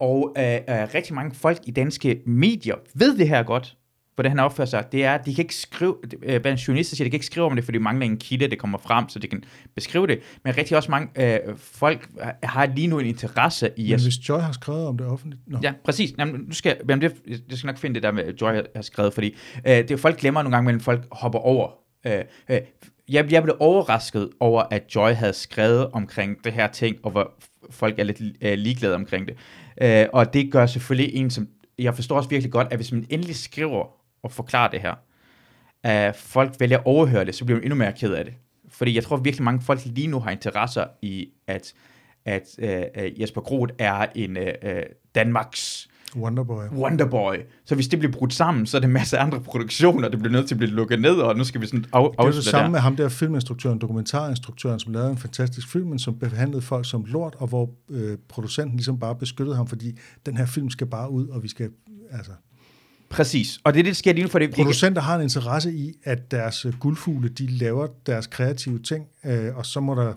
og øh, øh, rigtig mange folk i danske medier ved det her godt, hvordan han opfører sig. Det er, at de kan ikke skrive, øh, blandt journalister siger, de kan ikke skrive om det, fordi de mangler en kilde, der kommer frem, så de kan beskrive det. Men rigtig også mange øh, folk har lige nu en interesse i Men at hvis Joy har skrevet om det offentligt... Nå. Ja, præcis. Jamen, nu skal, jamen det, jeg skal nok finde det der med, Joy har- skrevet, fordi øh, det er folk glemmer nogle gange, men folk hopper over. Øh, øh, jeg, jeg blev overrasket over, at Joy havde skrevet omkring det her ting, og hvor folk er lidt øh, ligeglade omkring det. Øh, og det gør selvfølgelig en, som... Jeg forstår også virkelig godt, at hvis man endelig skriver og forklarer det her, at folk vælger at overhøre det, så bliver man endnu mere ked af det. Fordi jeg tror virkelig mange folk lige nu har interesser i, at, at øh, Jesper Groth er en øh, øh Danmarks Wonderboy. Wonderboy. Så hvis det bliver brudt sammen, så er det en masse andre produktioner, der bliver nødt til at blive lukket ned, og nu skal vi sådan af, Det er jo det samme der. med ham der filminstruktøren, dokumentarinstruktøren, som lavede en fantastisk film, men som behandlede folk som lort, og hvor øh, producenten ligesom bare beskyttede ham, fordi den her film skal bare ud, og vi skal... Altså, Præcis. Og det er det, der sker lige nu, for det producenter har en interesse i, at deres øh, guldfugle, de laver deres kreative ting, øh, og så må der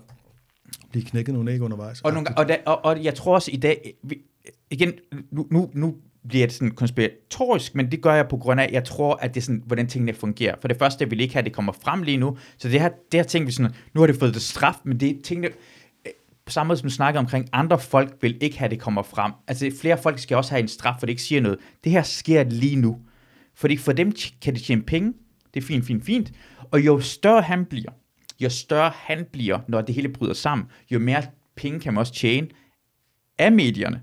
blive knækket nogle æg undervejs. Og, nogle, og, der, og, og jeg tror også i dag, vi, igen, nu, nu, nu bliver det sådan konspiratorisk, men det gør jeg på grund af, at jeg tror, at det er sådan, hvordan tingene fungerer. For det første, jeg vil ikke have, at det kommer frem lige nu. Så det her, det her ting, vi sådan, nu har det fået det straf, men det er tingene, øh, på samme måde som du snakker omkring, andre folk vil ikke have, at det kommer frem. Altså flere folk skal også have en straf, for det ikke siger noget. Det her sker lige nu. Fordi for dem kan de tjene penge. Det er fint, fint, fint. Og jo større han bliver, jo større han bliver, når det hele bryder sammen, jo mere penge kan man også tjene af medierne,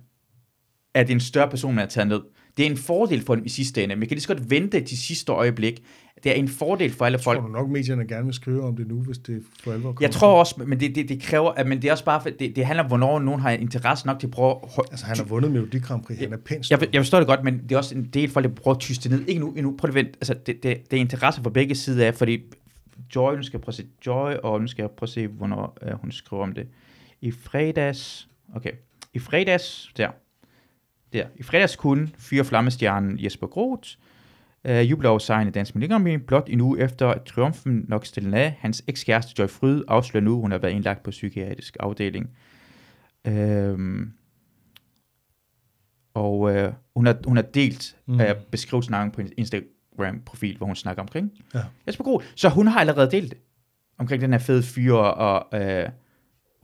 at er en større person, har taget ned. Det er en fordel for dem i sidste ende. Man kan lige så godt vente til sidste øjeblik. Det er en fordel for alle folk. Tror du nok, medierne gerne vil skrive om det nu, hvis det for alvor kommer? Jeg tror også, men det, det, det kræver, at, men det er også bare, for, det, det handler om, hvornår nogen har interesse nok til at prøve at Altså, han har vundet Melodi Grand Prix. Han er pænt jeg, jeg forstår det godt, men det er også en del folk, der prøver at tyste ned. Ikke nu, endnu. Prøv at vente. Altså, det, det, det er interesse for begge sider af, fordi Joy, nu skal jeg prøve at se Joy, og nu skal jeg prøve at se, hvornår øh, hun skriver om det. I fredags, okay, I fredags, der, der, i fredags kunne fyre flammestjernen Jesper Groth øh, juble over sejren i Dansk Melodi blot en uge efter at triumfen nok stille af. Hans ekskæreste Joy Fryd afslører nu, at hun har været indlagt på psykiatrisk afdeling. Øhm, og øh, hun, har, hun har delt mm. øh, beskrivelsen på en Instagram-profil, hvor hun snakker omkring Ja. Jesper Groth. Så hun har allerede delt det omkring den her fede fyre, og øh,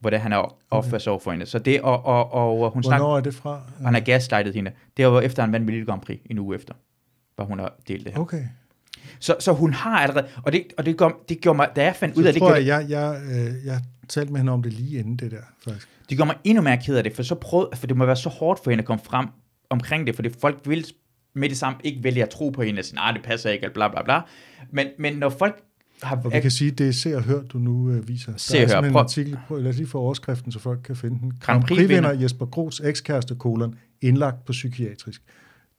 hvordan han har opført sig over for hende. Så det, og, og, og hun Hvornår er det fra? han har gaslightet hende. Det var efter, han vandt Melodi Grand Prix en uge efter, hvor hun har delt det her. Okay. Så, så hun har allerede, og det, og det, gør, det gjorde mig, da jeg fandt ud Så af det, tror gjorde, jeg, jeg, jeg, øh, jeg talte med hende om det lige inden det der, faktisk. det gjorde mig endnu mere ked af det, for, så prøvede, for det må være så hårdt for hende at komme frem omkring det, fordi folk vil med det samme ikke vælge at tro på hende, og sige, nej, det passer ikke, eller bla bla bla. Men, men når folk har... Og vi kan sige, det er Se og Hør, du nu øh, viser. Se og Hør. en Prøv- artikel, prøv, lad os lige få overskriften, så folk kan finde den. Grand Prix-vinder. Jesper Gros ekskæreste kolon indlagt på psykiatrisk.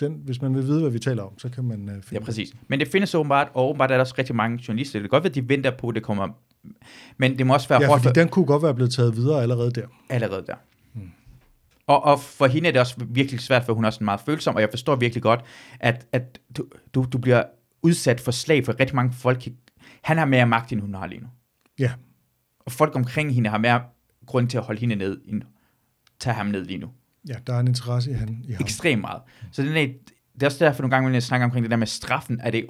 Den, hvis man vil vide, hvad vi taler om, så kan man øh, finde Ja, præcis. Men det findes åbenbart, og åbenbart er der også rigtig mange journalister. Det kan godt være, de venter på, at det kommer... Men det må også være Ja, hårdt fordi for, den kunne godt være blevet taget videre allerede der. allerede der. Og, og for hende er det også virkelig svært, for hun er også meget følsom, og jeg forstår virkelig godt, at, at du, du, du bliver udsat for slag for rigtig mange folk. Han har mere magt, end hun har lige nu. Ja, Og folk omkring hende har mere grund til at holde hende ned, end tage ham ned lige nu. ja der er en interesse i, han, i ham. Ekstremt meget. Så den er, det er også derfor nogle gange, når jeg snakker omkring det der med straffen, er det,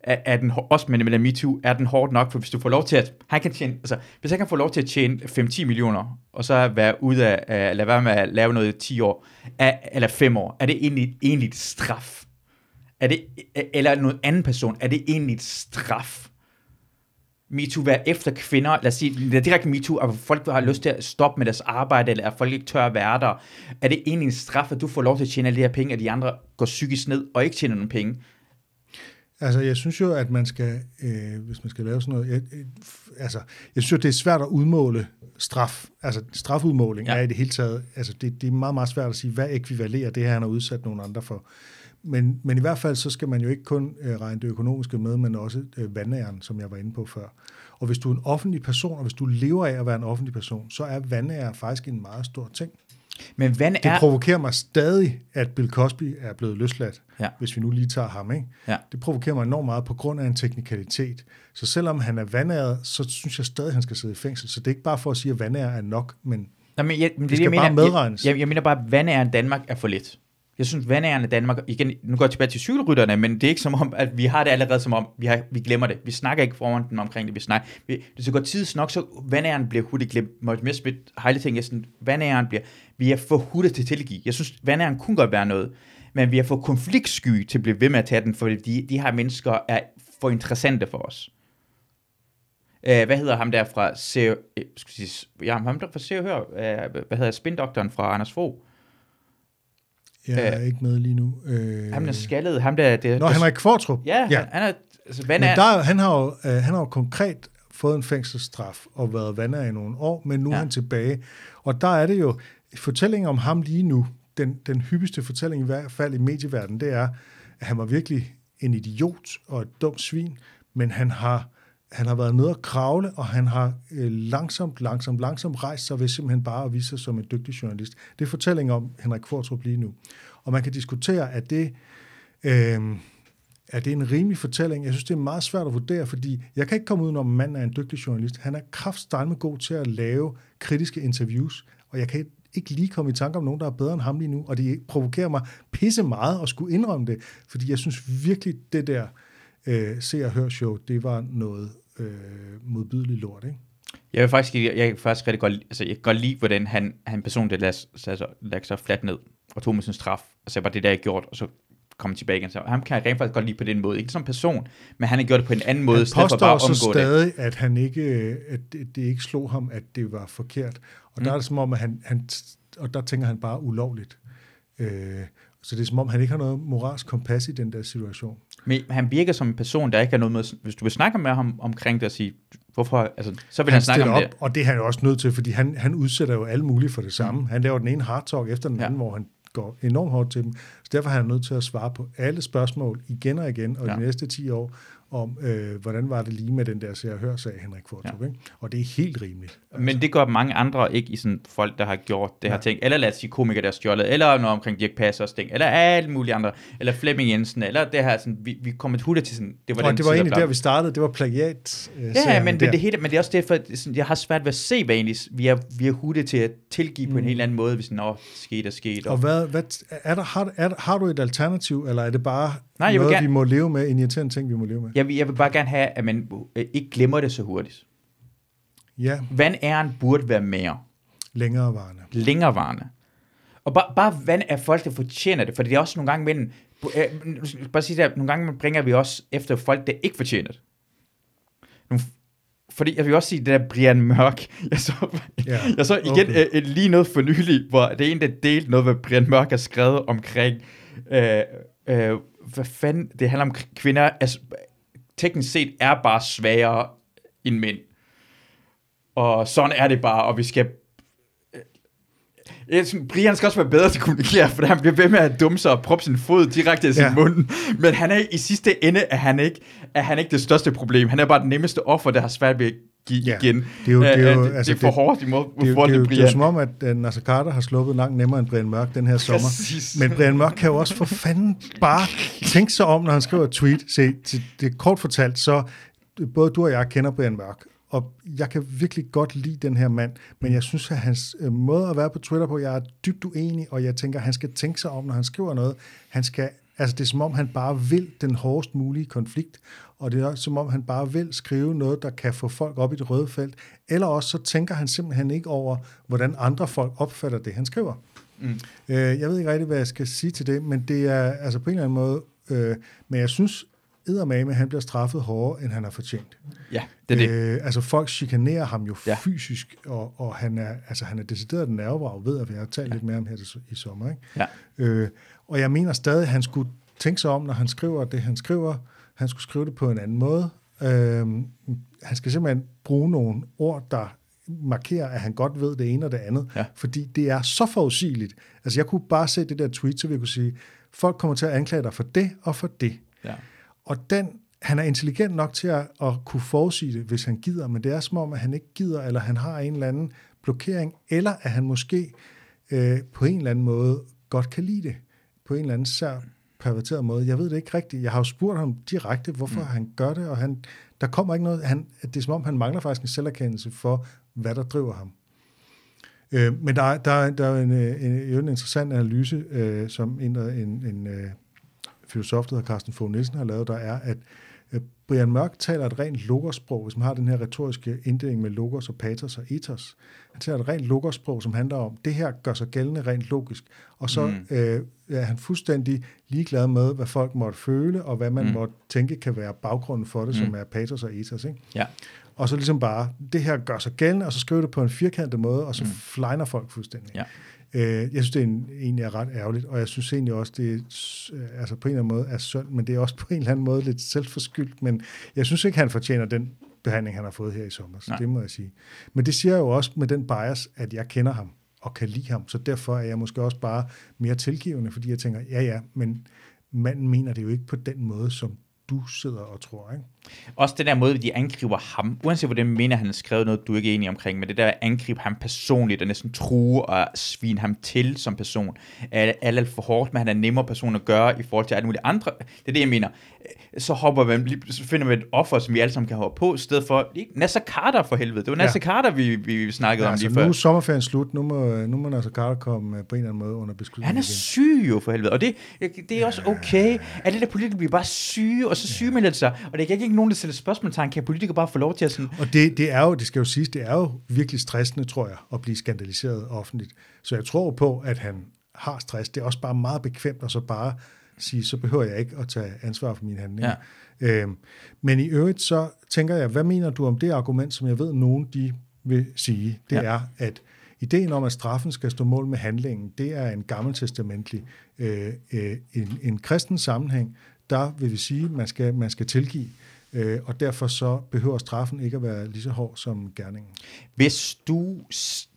er, er den, også med, med MeToo, er den hårdt nok, for hvis du får lov til at, han kan tjene, altså, hvis han kan få lov til at tjene 5-10 millioner, og så være ude af, af lade være med at lave noget i 10 år, er, eller 5 år, er det egentlig, egentlig et straf? Er det, eller noget anden person, er det egentlig et straf? MeToo være efter kvinder, lad os sige, det er direkte MeToo, at folk har lyst til at stoppe med deres arbejde, eller at folk ikke tør at være der. Er det egentlig en straf, at du får lov til at tjene alle de her penge, og de andre går psykisk ned og ikke tjener nogen penge? Altså, jeg synes jo, at man skal, øh, hvis man skal lave sådan noget, jeg, øh, altså, jeg synes jo, det er svært at udmåle straf. Altså, strafudmåling ja. er i det hele taget, altså, det, det er meget, meget svært at sige, hvad ekvivalerer det her, han har udsat nogle andre for. Men, men i hvert fald, så skal man jo ikke kun øh, regne det økonomiske med, men også øh, vandæren, som jeg var inde på før. Og hvis du er en offentlig person, og hvis du lever af at være en offentlig person, så er vandære faktisk en meget stor ting. Men Det er... provokerer mig stadig, at Bill Cosby er blevet løsladt, Ja. hvis vi nu lige tager ham. Ikke? Ja. Det provokerer mig enormt meget på grund af en teknikalitet. Så selvom han er vandæret, så synes jeg stadig, at han skal sidde i fængsel. Så det er ikke bare for at sige, at vandæret er nok, men Nå, men jeg, men det, skal jeg mener, bare medregnes. Jeg, jeg, jeg mener bare, at vandæren i Danmark er for lidt. Jeg synes, vandærende i Danmark, igen, nu går jeg tilbage til cykelrytterne, men det er ikke som om, at vi har det allerede som om, vi, har, vi glemmer det. Vi snakker ikke foran den omkring det, vi snakker. Vi, det så går tids nok, så vandærende bliver hurtigt glemt. Morten Messerschmidt, hele ting, jeg sådan, bliver, vi er for hurtigt til at tilgive. Jeg synes, vandærende kunne godt være noget, men vi er for konfliktsky til at blive ved med at tage den, fordi de, de her mennesker er for interessante for os. Øh, hvad hedder ham der fra Se, øh, skal sige, ja, ham der fra Se og Hør, øh, hvad hedder spindoktoren fra Anders Fogh? Jeg er ikke med lige nu. Øh, Ham der skaldede, ham der... Det, Nå, Henrik Kvartrup. Ja, ja. han er... Altså, Men er... der, han, har jo, øh, han har jo konkret fået en fængselsstraf og været vandærer i nogle år, men nu. Ja. er han tilbage. Og der er det jo, fortællingen om ham lige nu, den, den hyppigste fortælling i hvert fald i medieverdenen, det er, at han var virkelig en idiot og et dumt svin, men han har, han har været nede og kravle, og han har øh, langsomt, langsomt, langsomt rejst sig ved simpelthen bare at vise sig som en dygtig journalist. Det er fortællingen om Henrik Kvartrup lige nu. Og man kan diskutere, at det... Øh, er det en rimelig fortælling? Jeg synes, det er meget svært at vurdere, fordi jeg kan ikke komme udenom, at manden er en dygtig journalist. Han er kraftstejlme god til at lave kritiske interviews, og jeg kan ikke lige komme i tanke om nogen, der er bedre end ham lige nu, og det provokerer mig pisse meget at skulle indrømme det, fordi jeg synes virkelig, det der øh, se og hør show, det var noget øh, modbydeligt lort, ikke? Jeg vil faktisk, jeg, jeg faktisk rigtig godt, altså, jeg kan godt lide, hvordan han, han person, der lagde, altså, lagde sig fladt ned og tog med sin straf, og så var det der, jeg gjort, og så kom tilbage igen. Så ham kan jeg rent faktisk godt lide på den måde. Ikke som person, men han har gjort det på en anden måde, Han påstår bare så omgå det. stadig, at, han ikke, at det, det ikke slog ham, at det var forkert. Og mm. der er det som om, at han, han, og der tænker han bare ulovligt. Øh, så det er som om, han ikke har noget moralsk kompas i den der situation. Men han virker som en person, der ikke har noget med, hvis du vil snakke med ham omkring det og sige, hvorfor, altså, så vil han, Han snakke om op, det. og det er han jo også nødt til, fordi han, han udsætter jo alle mulige for det samme. Han laver den ene hard talk efter den Ja. anden, hvor han går enormt hårdt til dem. Så derfor er han nødt til at svare på alle spørgsmål igen og igen, og Ja. de næste 10 år, om øh, hvordan var det lige med den der ser og hør sag, Henrik Fortrup. Ja. Ikke? Og det er helt rimeligt. Men det gør mange andre ikke i sådan folk, der har gjort det her Ja. ting. Eller lad os sige komikere, der har stjålet. Eller noget omkring Dirk Passers ting. Eller alt muligt andre. Eller Flemming Jensen. Eller det her, sådan, vi, vi kom et hurtigt til sådan, det var Og den det var tid, egentlig blev- der, vi startede. Det var plagiat. Øh, Ja, men, der. men, det hele, men det er også derfor, at sådan, jeg har svært ved at se, hvad egentlig vi er, vi er hurtigt til at tilgive mm. på en helt anden måde, hvis nå, sket er sket. Og hvad, hvad, er der, har, er, der- har du et alternativ, eller er det bare Nej, jeg vil noget, gerne- vi må leve med, en irriterende ting, vi må leve med? jeg, vil, jeg vil bare gerne have, at man øh, ikke glemmer det så hurtigt. Ja, Vandæren burde være mere. længerevarende. længerevarende. Og bare, bare vand er folk, der fortjener det, for det er også nogle gange mellem, øh, bare sige det, nogle gange bringer vi også efter folk, der ikke fortjener det. Nogle, fordi jeg vil også sige, det der Brian Mørk, jeg så, Ja, jeg så igen okay. øh, lige noget for nylig, hvor det er en, der delte noget, hvad Brian Mørk har skrevet omkring, øh, øh, hvad fanden, det handler om kvinder, altså, teknisk set er bare svagere end mænd. Og sådan er det bare, og vi skal jeg synes, Brian skal også være bedre til at kommunikere, for han bliver ved med at dumme sig og proppe sin fod direkte i sin Ja. mund. Men han er i sidste ende, er han, ikke, er han ikke det største problem. Han er bare den nemmeste offer, der har svært ved at Ja, igen. det er jo- det er jo- altså, det er for det- hårdt imod Det er, jo, forhold det, jo, til det er jo som om, at uh, Nasser Carter har sluppet langt nemmere end Brian Mørk den her sommer. Præcis. Men Brian Mørk kan jo også for fanden bare tænke sig om, når han skriver et tweet. Se, til- det er kort fortalt, så både du og jeg kender Brian Mørk, og jeg kan virkelig godt lide den her mand, men jeg synes, at hans øh, måde at være på Twitter på, jeg er dybt uenig, og jeg tænker, at han skal tænke sig om, når han skriver noget. Han skal, altså det er som om, han bare vil den hårdest mulige konflikt, og det er som om, han bare vil skrive noget, der kan få folk op i det røde felt, eller også så tænker han simpelthen ikke over, hvordan andre folk opfatter det, han skriver. Mm. Øh, jeg ved ikke rigtig, hvad jeg skal sige til det, men det er altså på en eller anden måde, øh, men jeg synes, eddermame, han bliver straffet hårdere, end han har fortjent. Ja, det er det. Øh, altså folk chikanerer ham jo ja. Fysisk, og, og han er altså han er decideret nervevrag, ved at vi har talt ja. lidt mere om her til- i sommer. Ikke? Ja. Øh, og jeg mener stadig, at han skulle tænke sig om, når han skriver det, han skriver. Han skulle skrive det på en anden måde. Øh, han skal simpelthen bruge nogle ord, der markerer, at han godt ved det ene og det andet. Ja. Fordi det er så forudsigeligt. Altså jeg kunne bare se det der tweet, så vi kunne sige, folk kommer til at anklage dig for det og for det. Ja. Og den, han er intelligent nok til at, at kunne forudsige det, hvis han gider, men det er som om, at han ikke gider, eller han har en eller anden blokering, eller at han måske øh, på en eller anden måde godt kan lide det, på en eller anden sær perverteret måde. Jeg ved det ikke rigtigt. Jeg har jo spurgt ham direkte, hvorfor mm. han gør det, og han, der kommer ikke noget. Han, det er som om, han mangler faktisk en selverkendelse for, hvad der driver ham. Øh, men der, er- der, er- der er en, øh, en, en, en interessant analyse, øh, som en, en, en øh, filosof, der hedder Carsten Fogh Nielsen, har lavet, der er, at Brian Mørk taler et rent logorsprog, hvis man har den her retoriske inddeling med logos og patos og ethos. Han taler et rent logorsprog, som handler om, det her gør sig gældende rent logisk. Og så mm. øh, er han fuldstændig ligeglad med, hvad folk måtte føle, og hvad man mm. måtte tænke kan være baggrunden for det, mm. som er patos og ethos. Ikke? Ja. Og så ligesom bare, det her gør sig gældende, og så skriver det på en firkantet måde, og så mm. flyner folk fuldstændig. Ja. Øh, jeg synes, det er en, egentlig er ret ærgerligt, og jeg synes egentlig også, det er, øh, altså på en eller anden måde er synd, men det er også på en eller anden måde lidt selvforskyldt, men jeg synes ikke, han fortjener den behandling, han har fået her i sommer, så Nej. det må jeg sige. Men det siger jeg jo også med den bias, at jeg kender ham og kan lide ham, så derfor er jeg måske også bare mere tilgivende, fordi jeg tænker, ja ja, men manden mener det jo ikke på den måde, som du sidder og tror, ikke? Også den der måde, de angriber ham, uanset hvordan mener, han har skrevet noget, du er ikke enig omkring, men det der at angribe ham personligt, og næsten true og svine ham til som person, er alt, alt for hårdt, men han er en nemmere person at gøre i forhold til alle mulige andre. Det er det, jeg mener. Så hopper man, så finder man et offer, som vi alle sammen kan hoppe på, i stedet for Nasser Carter for helvede. Det var Nasser Ja. Carter, vi, vi, snakkede Ja, om altså, lige nu før. er sommerferien slut, nu må, nu må Nasser Carter komme øh, på en eller anden måde under beskyttelse Han er igen. syg jo for helvede, og det, det er også okay, at det der politikere bliver bare syge, og så sygemelder de sig, og det er ikke nogen, der sætter spørgsmålstegn, kan politikere bare få lov til at sådan, Og det, det er jo, det skal jo siges, det er jo virkelig stressende, tror jeg, at blive skandaliseret offentligt. Så jeg tror på, at han har stress. Det er også bare meget bekvemt at så bare sige, så behøver jeg ikke at tage ansvar for mine handlinger. Ja. Øhm, men i øvrigt så tænker jeg, hvad mener du om det argument, som jeg ved, nogen de vil sige? Det ja. er, at ideen om, at straffen skal stå mål med handlingen, det er en gammeltestamentlig, øh, øh, en, en kristen sammenhæng, der vil vi sige, at man skal, man skal tilgive. Øh, og derfor så behøver straffen ikke at være lige så hård som gerningen. Hvis du,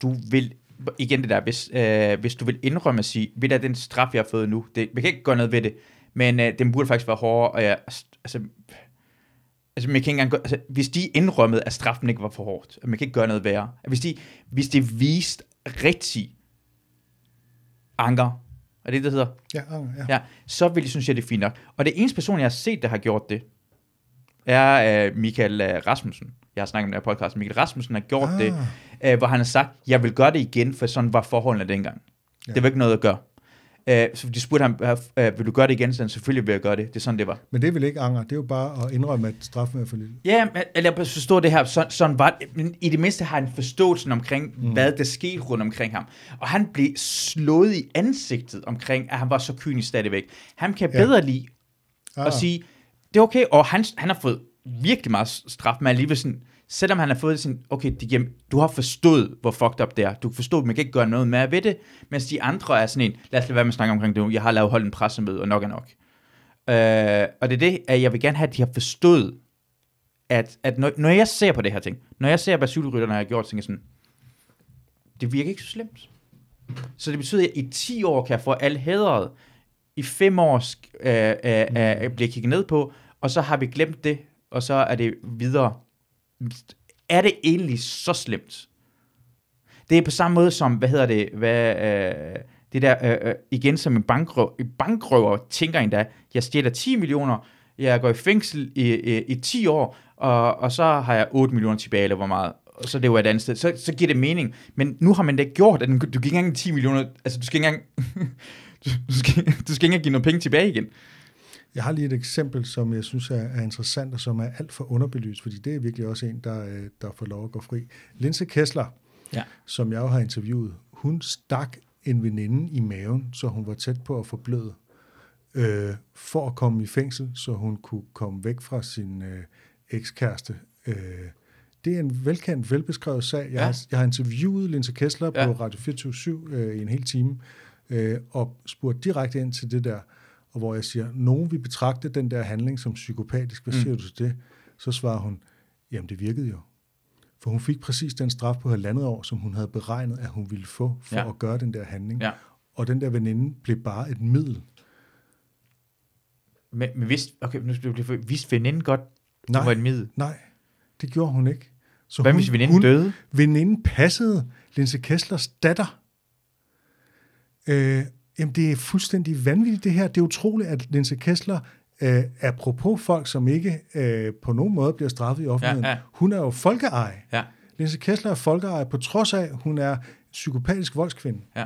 du vil igen det der, hvis, øh, hvis du vil indrømme at sige, ved du, den straf, jeg har fået nu, det, vi kan ikke gøre noget ved det, men øh, den burde faktisk være hårdere, og jeg, altså, altså, man kan ikke engang, gøre- altså, hvis de indrømmede, at straffen ikke var for hårdt, at man kan ikke gøre noget værre, hvis de, hvis de viste rigtig anker, er det det, hedder? Ja, ah, ja. Ja, så vil jeg synes jeg, det er fint nok. Og det eneste person, jeg har set, der har gjort det, er øh, Michael øh, Rasmussen. Jeg har snakket om den her podcast. Michael Rasmussen har gjort Ah. det, øh, hvor han har sagt, jeg vil gøre det igen, for sådan var forholdene dengang. Ja. Det var ikke noget at gøre. Øh, så de spurgte ham, øh, vil du gøre det igen? Så han, selvfølgelig vil jeg gøre det. Det er sådan, det var. Men det vel ikke anger, det er jo bare at indrømme, at straffen er for lille. Ja, eller jeg forstår det her, sådan, sådan var det. Men i det mindste har han forståelsen omkring, mm. hvad der skete rundt omkring ham. Og han blev slået i ansigtet omkring, at han var så kynisk stadigvæk. Han kan Ja. bedre lide Ah, og sige, det er okay, og han, han har fået virkelig meget straf, men alligevel sådan, selvom han har fået sådan, okay, det, jamen, du har forstået, hvor fucked up det er, du kan forstå, at man kan ikke gøre noget mere ved det, mens de andre er sådan en, lad os lade være med at snakke omkring det nu, jeg har lavet holdt en pressemøde, og nok er nok. Øh, og det er det, at jeg vil gerne have, at de har forstået, at, at når, når jeg ser på det her ting, når jeg ser, hvad cykelrytterne har gjort, tænker jeg sådan, det virker ikke så slemt. Så det betyder, at i 10 år kan jeg få alle hædret, i 5 år øh, øh, øh, bliver kigget ned på, og så har vi glemt det, og så er det videre. Er det egentlig så slemt? Det er på samme måde som, hvad hedder det, hvad, øh, det der, øh, øh igen som en bankrøver, bankrøver tænker endda, jeg stjæler 10 millioner, jeg går i fængsel i, i, i 10 år, og, og så har jeg 8 millioner tilbage, eller hvor meget, og så det var et andet sted. Så, så giver det mening. Men nu har man det gjort, at du gik ikke engang 10 millioner, altså du skal ikke engang, du, du, skal, du skal ikke engang give noget penge tilbage igen. Jeg har lige et eksempel, som jeg synes er, er interessant, og som er alt for underbelyst, fordi det er virkelig også en, der, øh, der får lov at gå fri. Linse Kessler, Ja. som jeg jo har interviewet, hun stak en veninde i maven, så hun var tæt på at forbløde, øh, for at komme i fængsel, så hun kunne komme væk fra sin øh, ekskæreste. Øh, det er en velkendt, velbeskrevet sag. Jeg, Ja. ja. har, jeg har interviewet Linse Kessler Ja. på Radio 24 øh, i en hel time, øh, og spurgt direkte ind til det der, og hvor jeg siger, nogen vil betragte den der handling som psykopatisk. Hvad Mm. siger du til det? Så svarer hun, jamen det virkede jo. For hun fik præcis den straf på halvandet år, som hun havde beregnet, at hun ville få for Ja. at gøre den der handling. Ja. Og den der veninde blev bare et middel. Men, men vidste, okay, nu skal du vidste veninden godt, det Nej. var et middel. Nej, det gjorde hun ikke. Så Hvad hun, hvis veninden hun, døde? Veninden passede Linse Kesslers datter. Øh, jamen, det er fuldstændig vanvittigt, det her. Det er utroligt, at Linse Kessler, øh, apropos folk, som ikke øh, på nogen måde bliver straffet i offentligheden, Ja, ja. hun er jo folkeeje. Ja, Linse Kessler er folkeeje, på trods af, at hun er psykopatisk voldskvinde. ja.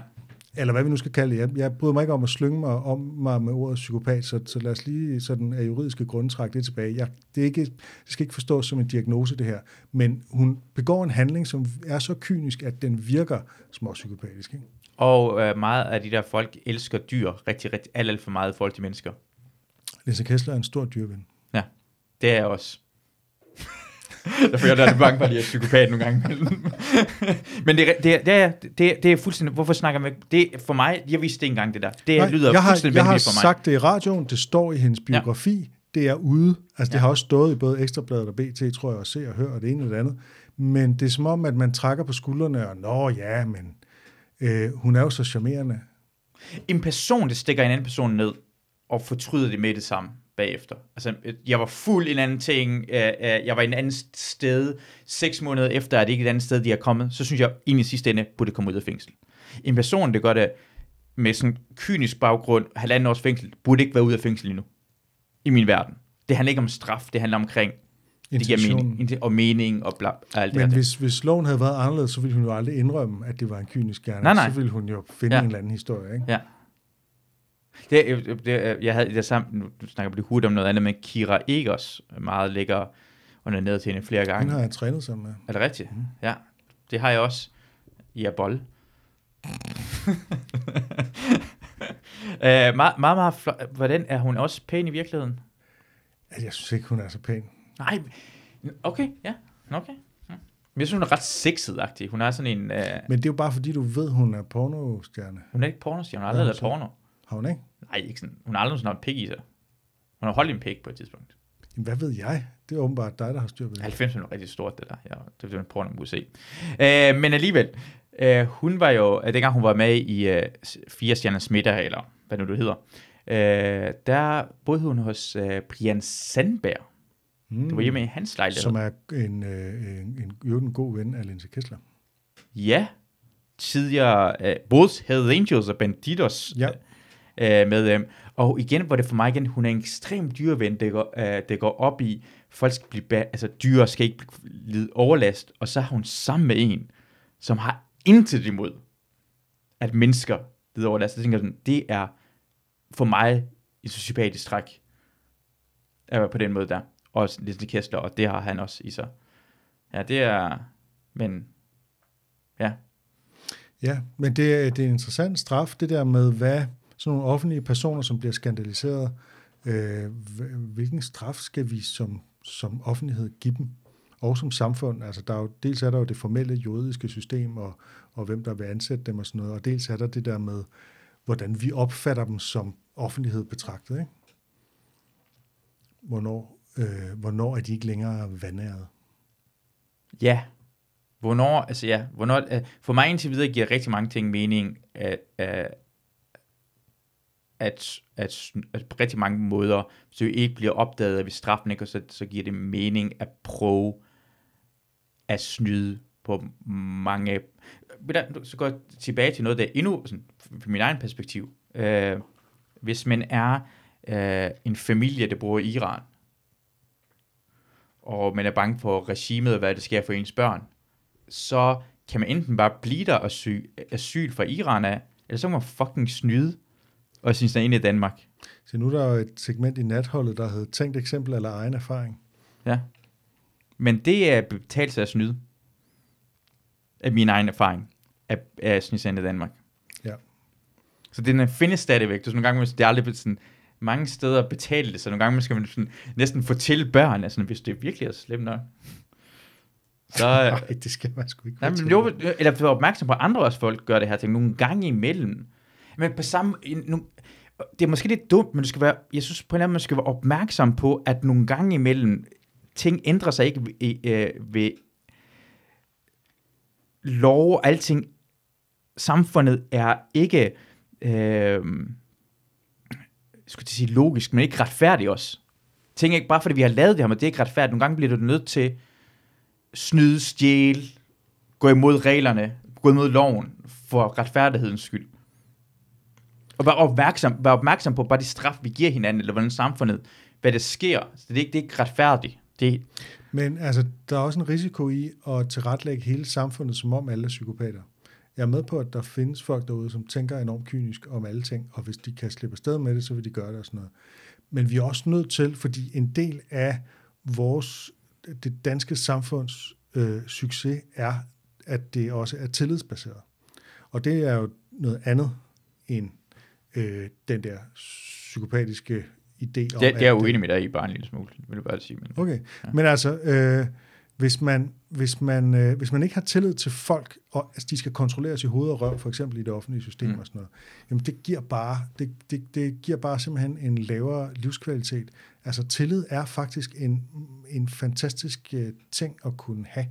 Eller hvad vi nu skal kalde det. Jeg, jeg bryder mig ikke om at slynge mig om mig med ordet psykopat, så, så lad os lige sådan af juridiske grunde trække det tilbage. Jeg, det, er ikke, det skal ikke forstås som en diagnose, det her. Men hun begår en handling, som er så kynisk, at den virker småpsykopatisk. Ikke? Og øh, meget af de der folk elsker dyr rigtig, rigtig, alt, alt for meget i forhold til mennesker. Lisa Kessler er en stor dyrven. Ja, det er jeg også. Derfor er jeg lidt bange for, at jeg er psykopat nogle gange. Men det, er- det, det, er, det, det er fuldstændig... Hvorfor snakker man... Det for mig... Jeg vidste det engang, det der. Det Nej, lyder jeg har, fuldstændig jeg har for mig. sagt det i radioen, det står i hendes biografi, ja. det er ude. Altså, det Ja. har også stået i både Ekstrabladet og BT, tror jeg, og Se og Hør, og det ene og det andet. Men det er som om, at man trækker på skuldrene, og nå ja, men øh, hun er jo så charmerende. En person, der stikker en anden person ned, og fortryder det med det samme bagefter. Altså, jeg var fuld i en anden ting, øh, øh, jeg var i en anden sted, seks måneder efter, at det ikke er et andet sted, de er kommet, så synes jeg, egentlig i sidste ende, burde komme ud af fængsel. En person, der gør det med sådan kynisk baggrund, halvanden års fængsel, burde ikke være ude af fængsel endnu. I min verden. Det handler ikke om straf, det handler omkring, det giver mening, og mening og bla, og alt det Men her. hvis, hvis loven havde været anderledes, så ville hun jo aldrig indrømme, at det var en kynisk gerning. Nej, nej. Så ville hun jo finde Ja. en eller anden historie. Ikke? Ja. Det, det, jeg havde det samme, nu snakker vi hurtigt om noget andet, men Kira Egers, meget lækker, og er nede til hende flere gange. Den har jeg trænet sammen med. Er det rigtigt? Mm. Ja, det har jeg også. I er bold. øh, meget, meget, meget flot. Hvordan er hun også pæn i virkeligheden? Altså, jeg synes ikke, hun er så pæn. Nej, okay, ja, okay. Ja. Men jeg synes, hun er ret sexet-agtig. Hun er sådan en... Øh, Men det er jo bare fordi, du ved, hun er pornostjerne. hun er ikke pornostjerne, hun har aldrig lavet porno. Har hun ikke? Nej, ikke sådan. Hun har aldrig sådan en pik i sig. Hun har holdt en pik på et tidspunkt. Jamen, hvad ved jeg? Det er åbenbart dig, der har styr på det. 90 er rigtig stort, det der. Ja, det er en porno, se. Øh, men alligevel, Uh, hun var jo, uh, dengang hun var med i uh, Fire Stjerners Middag, eller hvad nu det hedder, uh, der boede hun hos uh, Brian Sandberg. Mm. Det var hjemme i hans lejlighed. Som er en, øh, en, en, en god ven af Linse Kessler. Ja, tidligere uh, både Hells Angels og Banditos Ja. uh, med dem. Og igen var det for mig igen, hun er en ekstrem dyreven, der går, uh, der går op i, folk skal blive, ba- altså dyr skal ikke lide overlast, og så har hun sammen med en, som har intet imod, at mennesker lider overlast. Jeg tænker sådan, det er for mig et sociopatisk træk, at være på den måde der. Og Disney Kessler, og det har han også i sig. Ja, det er, men, ja, Ja, men det er, det er en interessant straf, det der med, hvad sådan nogle offentlige personer, som bliver skandaliseret, øh, hvilken straf skal vi som, som offentlighed give dem? Og som samfund, altså der er jo, dels er der jo det formelle juridiske system, og, og hvem der vil ansætte dem og sådan noget, og dels er der det der med, hvordan vi opfatter dem som offentlighed betragtet, ikke? Hvornår, øh, hvornår er de ikke længere vandærede? Ja. Hvornår, altså ja, hvornår, øh, for mig indtil videre giver rigtig mange ting mening, at, øh, at, at, at, at på rigtig mange måder, hvis det ikke bliver opdaget, at vi straffen ikke, så, så giver det mening at prøve at snyde på mange... Så går jeg tilbage til noget, der er endnu, sådan, fra min egen perspektiv. Øh, hvis man er øh, en familie, der bor i Iran, og man er bange for regimet og hvad der sker for ens børn, så kan man enten bare blive der og søge asyl fra Iran af, eller så må man fucking snyde og synes, er inde i Danmark. Så nu er der jo et segment i natholdet, der hedder Tænkt eksempel eller egen erfaring. Ja. Men det er betalt sig at snyde. Af min egen erfaring. Af, af synes i Danmark. Ja. Så den findes stadigvæk. Det er sådan nogle gange, det er aldrig sådan, mange steder betale det, så nogle gange skal man sådan, næsten fortælle børn, altså, hvis det virkelig er slemt nok. Så, øh, Nej, det skal man sgu ikke Nej, men jo, eller være opmærksom på, at andre også folk gør det her ting nogle gange imellem. Men på samme... Nu, det er måske lidt dumt, men du skal være, jeg synes på en eller anden man skal være opmærksom på, at nogle gange imellem, ting ændrer sig ikke ved, øh, ved lov og alting. Samfundet er ikke, øh, skulle til sige logisk, men ikke retfærdigt også. Tænk ikke bare fordi vi har lavet det her, men det er ikke retfærdigt. Nogle gange bliver du nødt til snyde, stjæle, gå imod reglerne, gå imod loven for retfærdighedens skyld. Og være opmærksom, være opmærksom på bare de straf, vi giver hinanden, eller hvordan samfundet, hvad der sker. Så det er ikke, det er ikke retfærdigt. Det, Men altså, der er også en risiko i at tilretlægge hele samfundet, som om alle er psykopater. Jeg er med på, at der findes folk derude, som tænker enormt kynisk om alle ting, og hvis de kan slippe afsted med det, så vil de gøre det og sådan noget. Men vi er også nødt til, fordi en del af vores, det danske samfunds øh, succes er, at det også er tillidsbaseret. Og det er jo noget andet end øh, den der psykopatiske idé om, det, det er jeg uenig med dig i bare en lille smule, vil jeg bare sige. Men, Okay, ja. men altså, øh, hvis, man, hvis, man, øh, hvis man ikke har tillid til folk, og altså, de skal kontrolleres i hoved og røv, for eksempel i det offentlige system mm. og sådan noget, jamen det giver, bare, det, det, det giver bare simpelthen en lavere livskvalitet. Altså tillid er faktisk en, en fantastisk øh, ting at kunne have.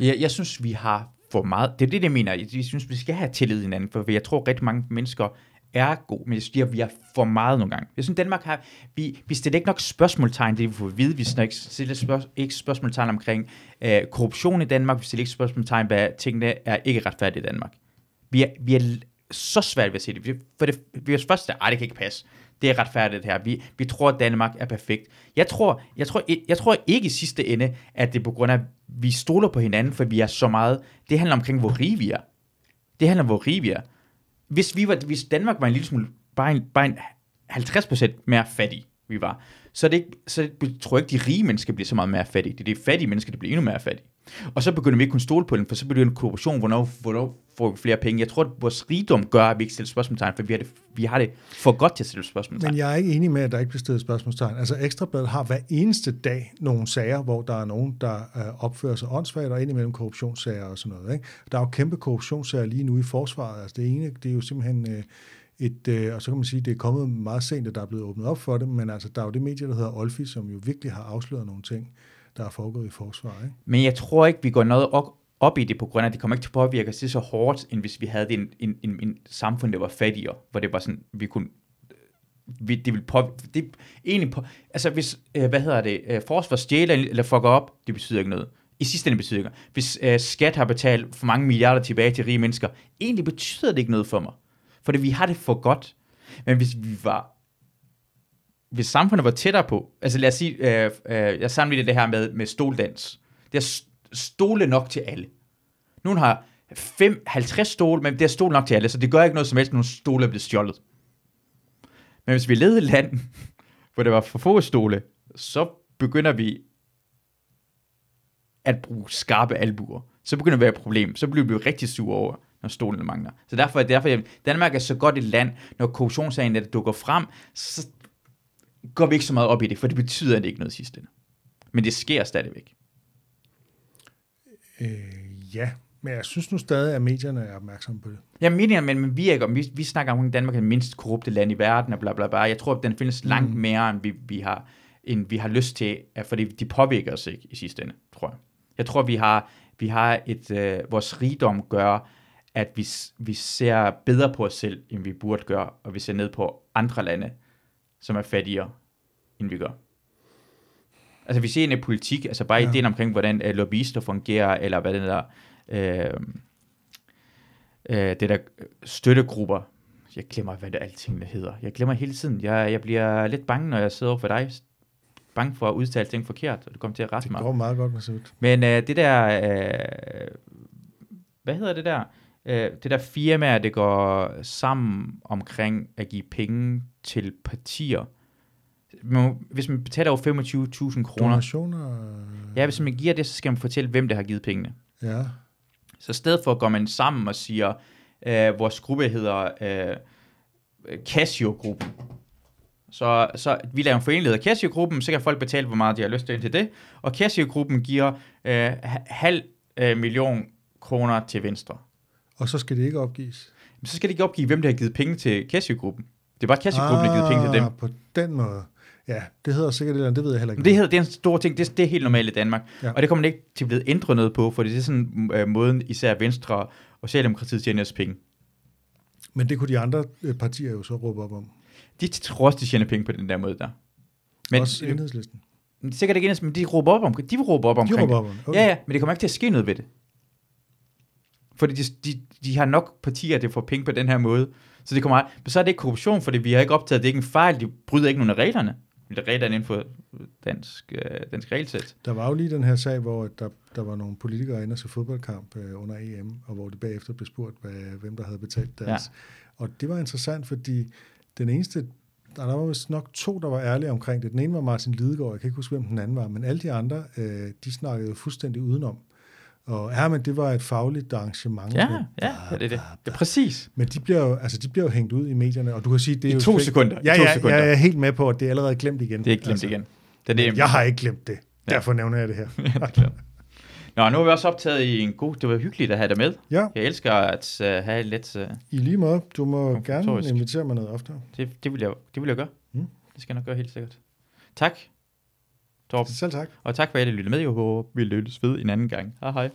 Jeg, jeg synes, vi har for meget... Det er det, jeg mener. Jeg, jeg synes, vi skal have tillid i hinanden, for jeg tror, rigtig mange mennesker er god, men jeg synes, at vi har for meget nogle gange. Jeg synes, Danmark har... Vi, vi stiller ikke nok spørgsmålstegn, det vi får at vide. Vi stiller ikke, stiller spørg, ikke spørgsmålstegn omkring øh, korruption i Danmark. Vi stiller ikke spørgsmålstegn, hvad tingene er ikke retfærdige i Danmark. Vi er, vi er så svært ved at se det. Vi- For det, vi er først, at det kan ikke passe. Det er retfærdigt her. Vi, vi tror, at Danmark er perfekt. Jeg tror, jeg, tror, jeg tror ikke i sidste ende, at det er på grund af, at vi stoler på hinanden, for vi er så meget. Det handler omkring, hvor rige vi er. Det handler om, hvor rige vi er. Hvis, vi var, hvis Danmark var en lille smule, bare en, bare en 50% mere fattig, vi var, så, er det ikke, så tror jeg ikke, de rige mennesker bliver så meget mere fattige. Det er de fattige mennesker, der bliver endnu mere fattige. Og så begynder vi ikke kun stole på den, for så bliver det en korruption, hvornår, hvornår får vi flere penge. Jeg tror, at vores rigdom gør, at vi ikke stiller spørgsmålstegn, for vi har det, vi har det for godt til at stille spørgsmålstegn. Men jeg er ikke enig med, at der ikke bliver stillet spørgsmålstegn. Altså Ekstrabladet har hver eneste dag nogle sager, hvor der er nogen, der øh, opfører sig åndssvagt, og indimellem korruptionssager og sådan noget. Ikke? Der er jo kæmpe korruptionssager lige nu i forsvaret. Altså det ene, det er jo simpelthen øh, et, øh, og så kan man sige, det er kommet meget sent, at der er blevet åbnet op for det, men altså der er jo det medie, der hedder Olfi, som jo virkelig har afsløret nogle ting, der er foregået i forsvaret. Ikke? Men jeg tror ikke, vi går noget op, i det på grund af, at det kommer ikke til at påvirke os så hårdt, end hvis vi havde en, en, en, en samfund, der var fattigere, hvor det var sådan, vi kunne øh, vi, det vil på, det egentlig på, altså hvis, øh, hvad hedder det, øh, forsvar stjæler eller fucker op, det betyder ikke noget. I sidste ende betyder det ikke noget. Hvis øh, skat har betalt for mange milliarder tilbage til rige mennesker, egentlig betyder det ikke noget for mig. Fordi vi har det for godt. Men hvis vi var, hvis samfundet var tættere på, altså lad os sige, øh, øh, jeg sammenligner det her med, med stoldans. Det er stole nok til alle. Nogen har 5, 50 stole, men det er stole nok til alle, så det gør ikke noget som helst, når nogle stole er blevet stjålet. Men hvis vi levede et land, hvor der var for få stole, så begynder vi at bruge skarpe albuer. Så begynder det at være et problem. Så bliver vi rigtig sure over, når stolene mangler. Så derfor, derfor Danmark er så godt et land, når korruptionssagen der dukker frem, så går vi ikke så meget op i det, for det betyder det ikke noget sidste Men det sker stadigvæk. Øh, ja, men jeg synes nu stadig, at medierne er opmærksomme på det. Ja, medierne, men, men vi, er ikke, vi, vi snakker om, at Danmark er det mindst korrupte land i verden, og bla bla bla. Jeg tror, at den findes mm. langt mere, end vi, vi, har, end vi har lyst til, fordi de påvirker os ikke i sidste ende, tror jeg. Jeg tror, vi har, vi har et, øh, vores rigdom gør, at vi, vi ser bedre på os selv, end vi burde gøre, og vi ser ned på andre lande, som er fattigere, end vi gør. Altså vi ser en politik, altså bare ja. ideen omkring, hvordan uh, lobbyister fungerer, eller hvad det der, øh, øh, det der støttegrupper, jeg glemmer, hvad det alting hedder. Jeg glemmer hele tiden. Jeg, jeg bliver lidt bange, når jeg sidder over for dig. Bange for at udtale ting forkert, og du kommer til at rette mig. Det går meget godt sig. Men øh, det der, øh, hvad hedder det der? Øh, det der firma, det går sammen omkring at give penge til partier, hvis man betaler over 25.000 kroner. Donationer? Ja, hvis man giver det, så skal man fortælle, hvem der har givet pengene. Ja. Så i stedet for går man sammen og siger, øh, vores gruppe hedder øh, Casio-gruppen. Så, så vi laver en forening, der hedder Casio-gruppen, så kan folk betale, hvor meget de har lyst til til det. Og Casio-gruppen giver øh, halv øh, million kroner til Venstre. Og så skal det ikke opgives? Så skal det ikke opgive, hvem der har givet penge til Casio-gruppen. Det er bare Casio-gruppen, der har givet penge til dem. Ah, på den måde. Ja, det hedder sikkert det, det ved jeg heller ikke. Det, hedder, det er en stor ting, det, det er helt normalt i Danmark. Ja. Og det kommer ikke til at blive ændret noget på, for det er sådan uh, måden især Venstre og Socialdemokratiet tjener deres penge. Men det kunne de andre øh, partier jo så råbe op om. De tror også, de tjener penge på den der måde der. Men, også enhedslisten. Øh, sikkert ikke enhedslisten, men de råber op om, de vil råbe op omkring de råber op om. Okay. Ja, ja, men det kommer ikke til at ske noget ved det. Fordi de, de, de har nok partier, der får penge på den her måde. Så det kommer, så er det ikke korruption, fordi vi har ikke optaget, det er ikke en fejl, de bryder ikke nogen af reglerne reglerne inden for dansk, øh, dansk regelsæt. Der var jo lige den her sag, hvor der, der var nogle politikere inde til fodboldkamp øh, under EM, og hvor de bagefter blev spurgt, hvad, hvem der havde betalt deres. Ja. Og det var interessant, fordi den eneste, der var vist nok to, der var ærlige omkring det. Den ene var Martin Lidegaard, jeg kan ikke huske, hvem den anden var, men alle de andre, øh, de snakkede fuldstændig udenom. Og ja, men det var et fagligt arrangement. Ja, ja, ja det er det. Det er præcis. Men de bliver, jo, altså, de bliver jo hængt ud i medierne, og du kan sige, det er I jo... to sekunder. Ja, to ja, sekunder. jeg er helt med på, at det er allerede glemt igen. Det er glemt altså, igen. Det er det, jeg har ikke glemt det. Ja. Derfor nævner jeg det her. ja, det Nå, nu er vi også optaget i en god... Det var hyggeligt at have dig med. Ja. Jeg elsker at uh, have lidt... Uh, I lige måde. Du må gerne invitere mig noget oftere. Det, det, vil jeg, det vil jeg gøre. Mm. Det skal jeg nok gøre helt sikkert. Tak, Torben. Selv tak. Og tak for at I lyttede med. Jeg håber, vi lyttes ved en anden gang. Hej hej.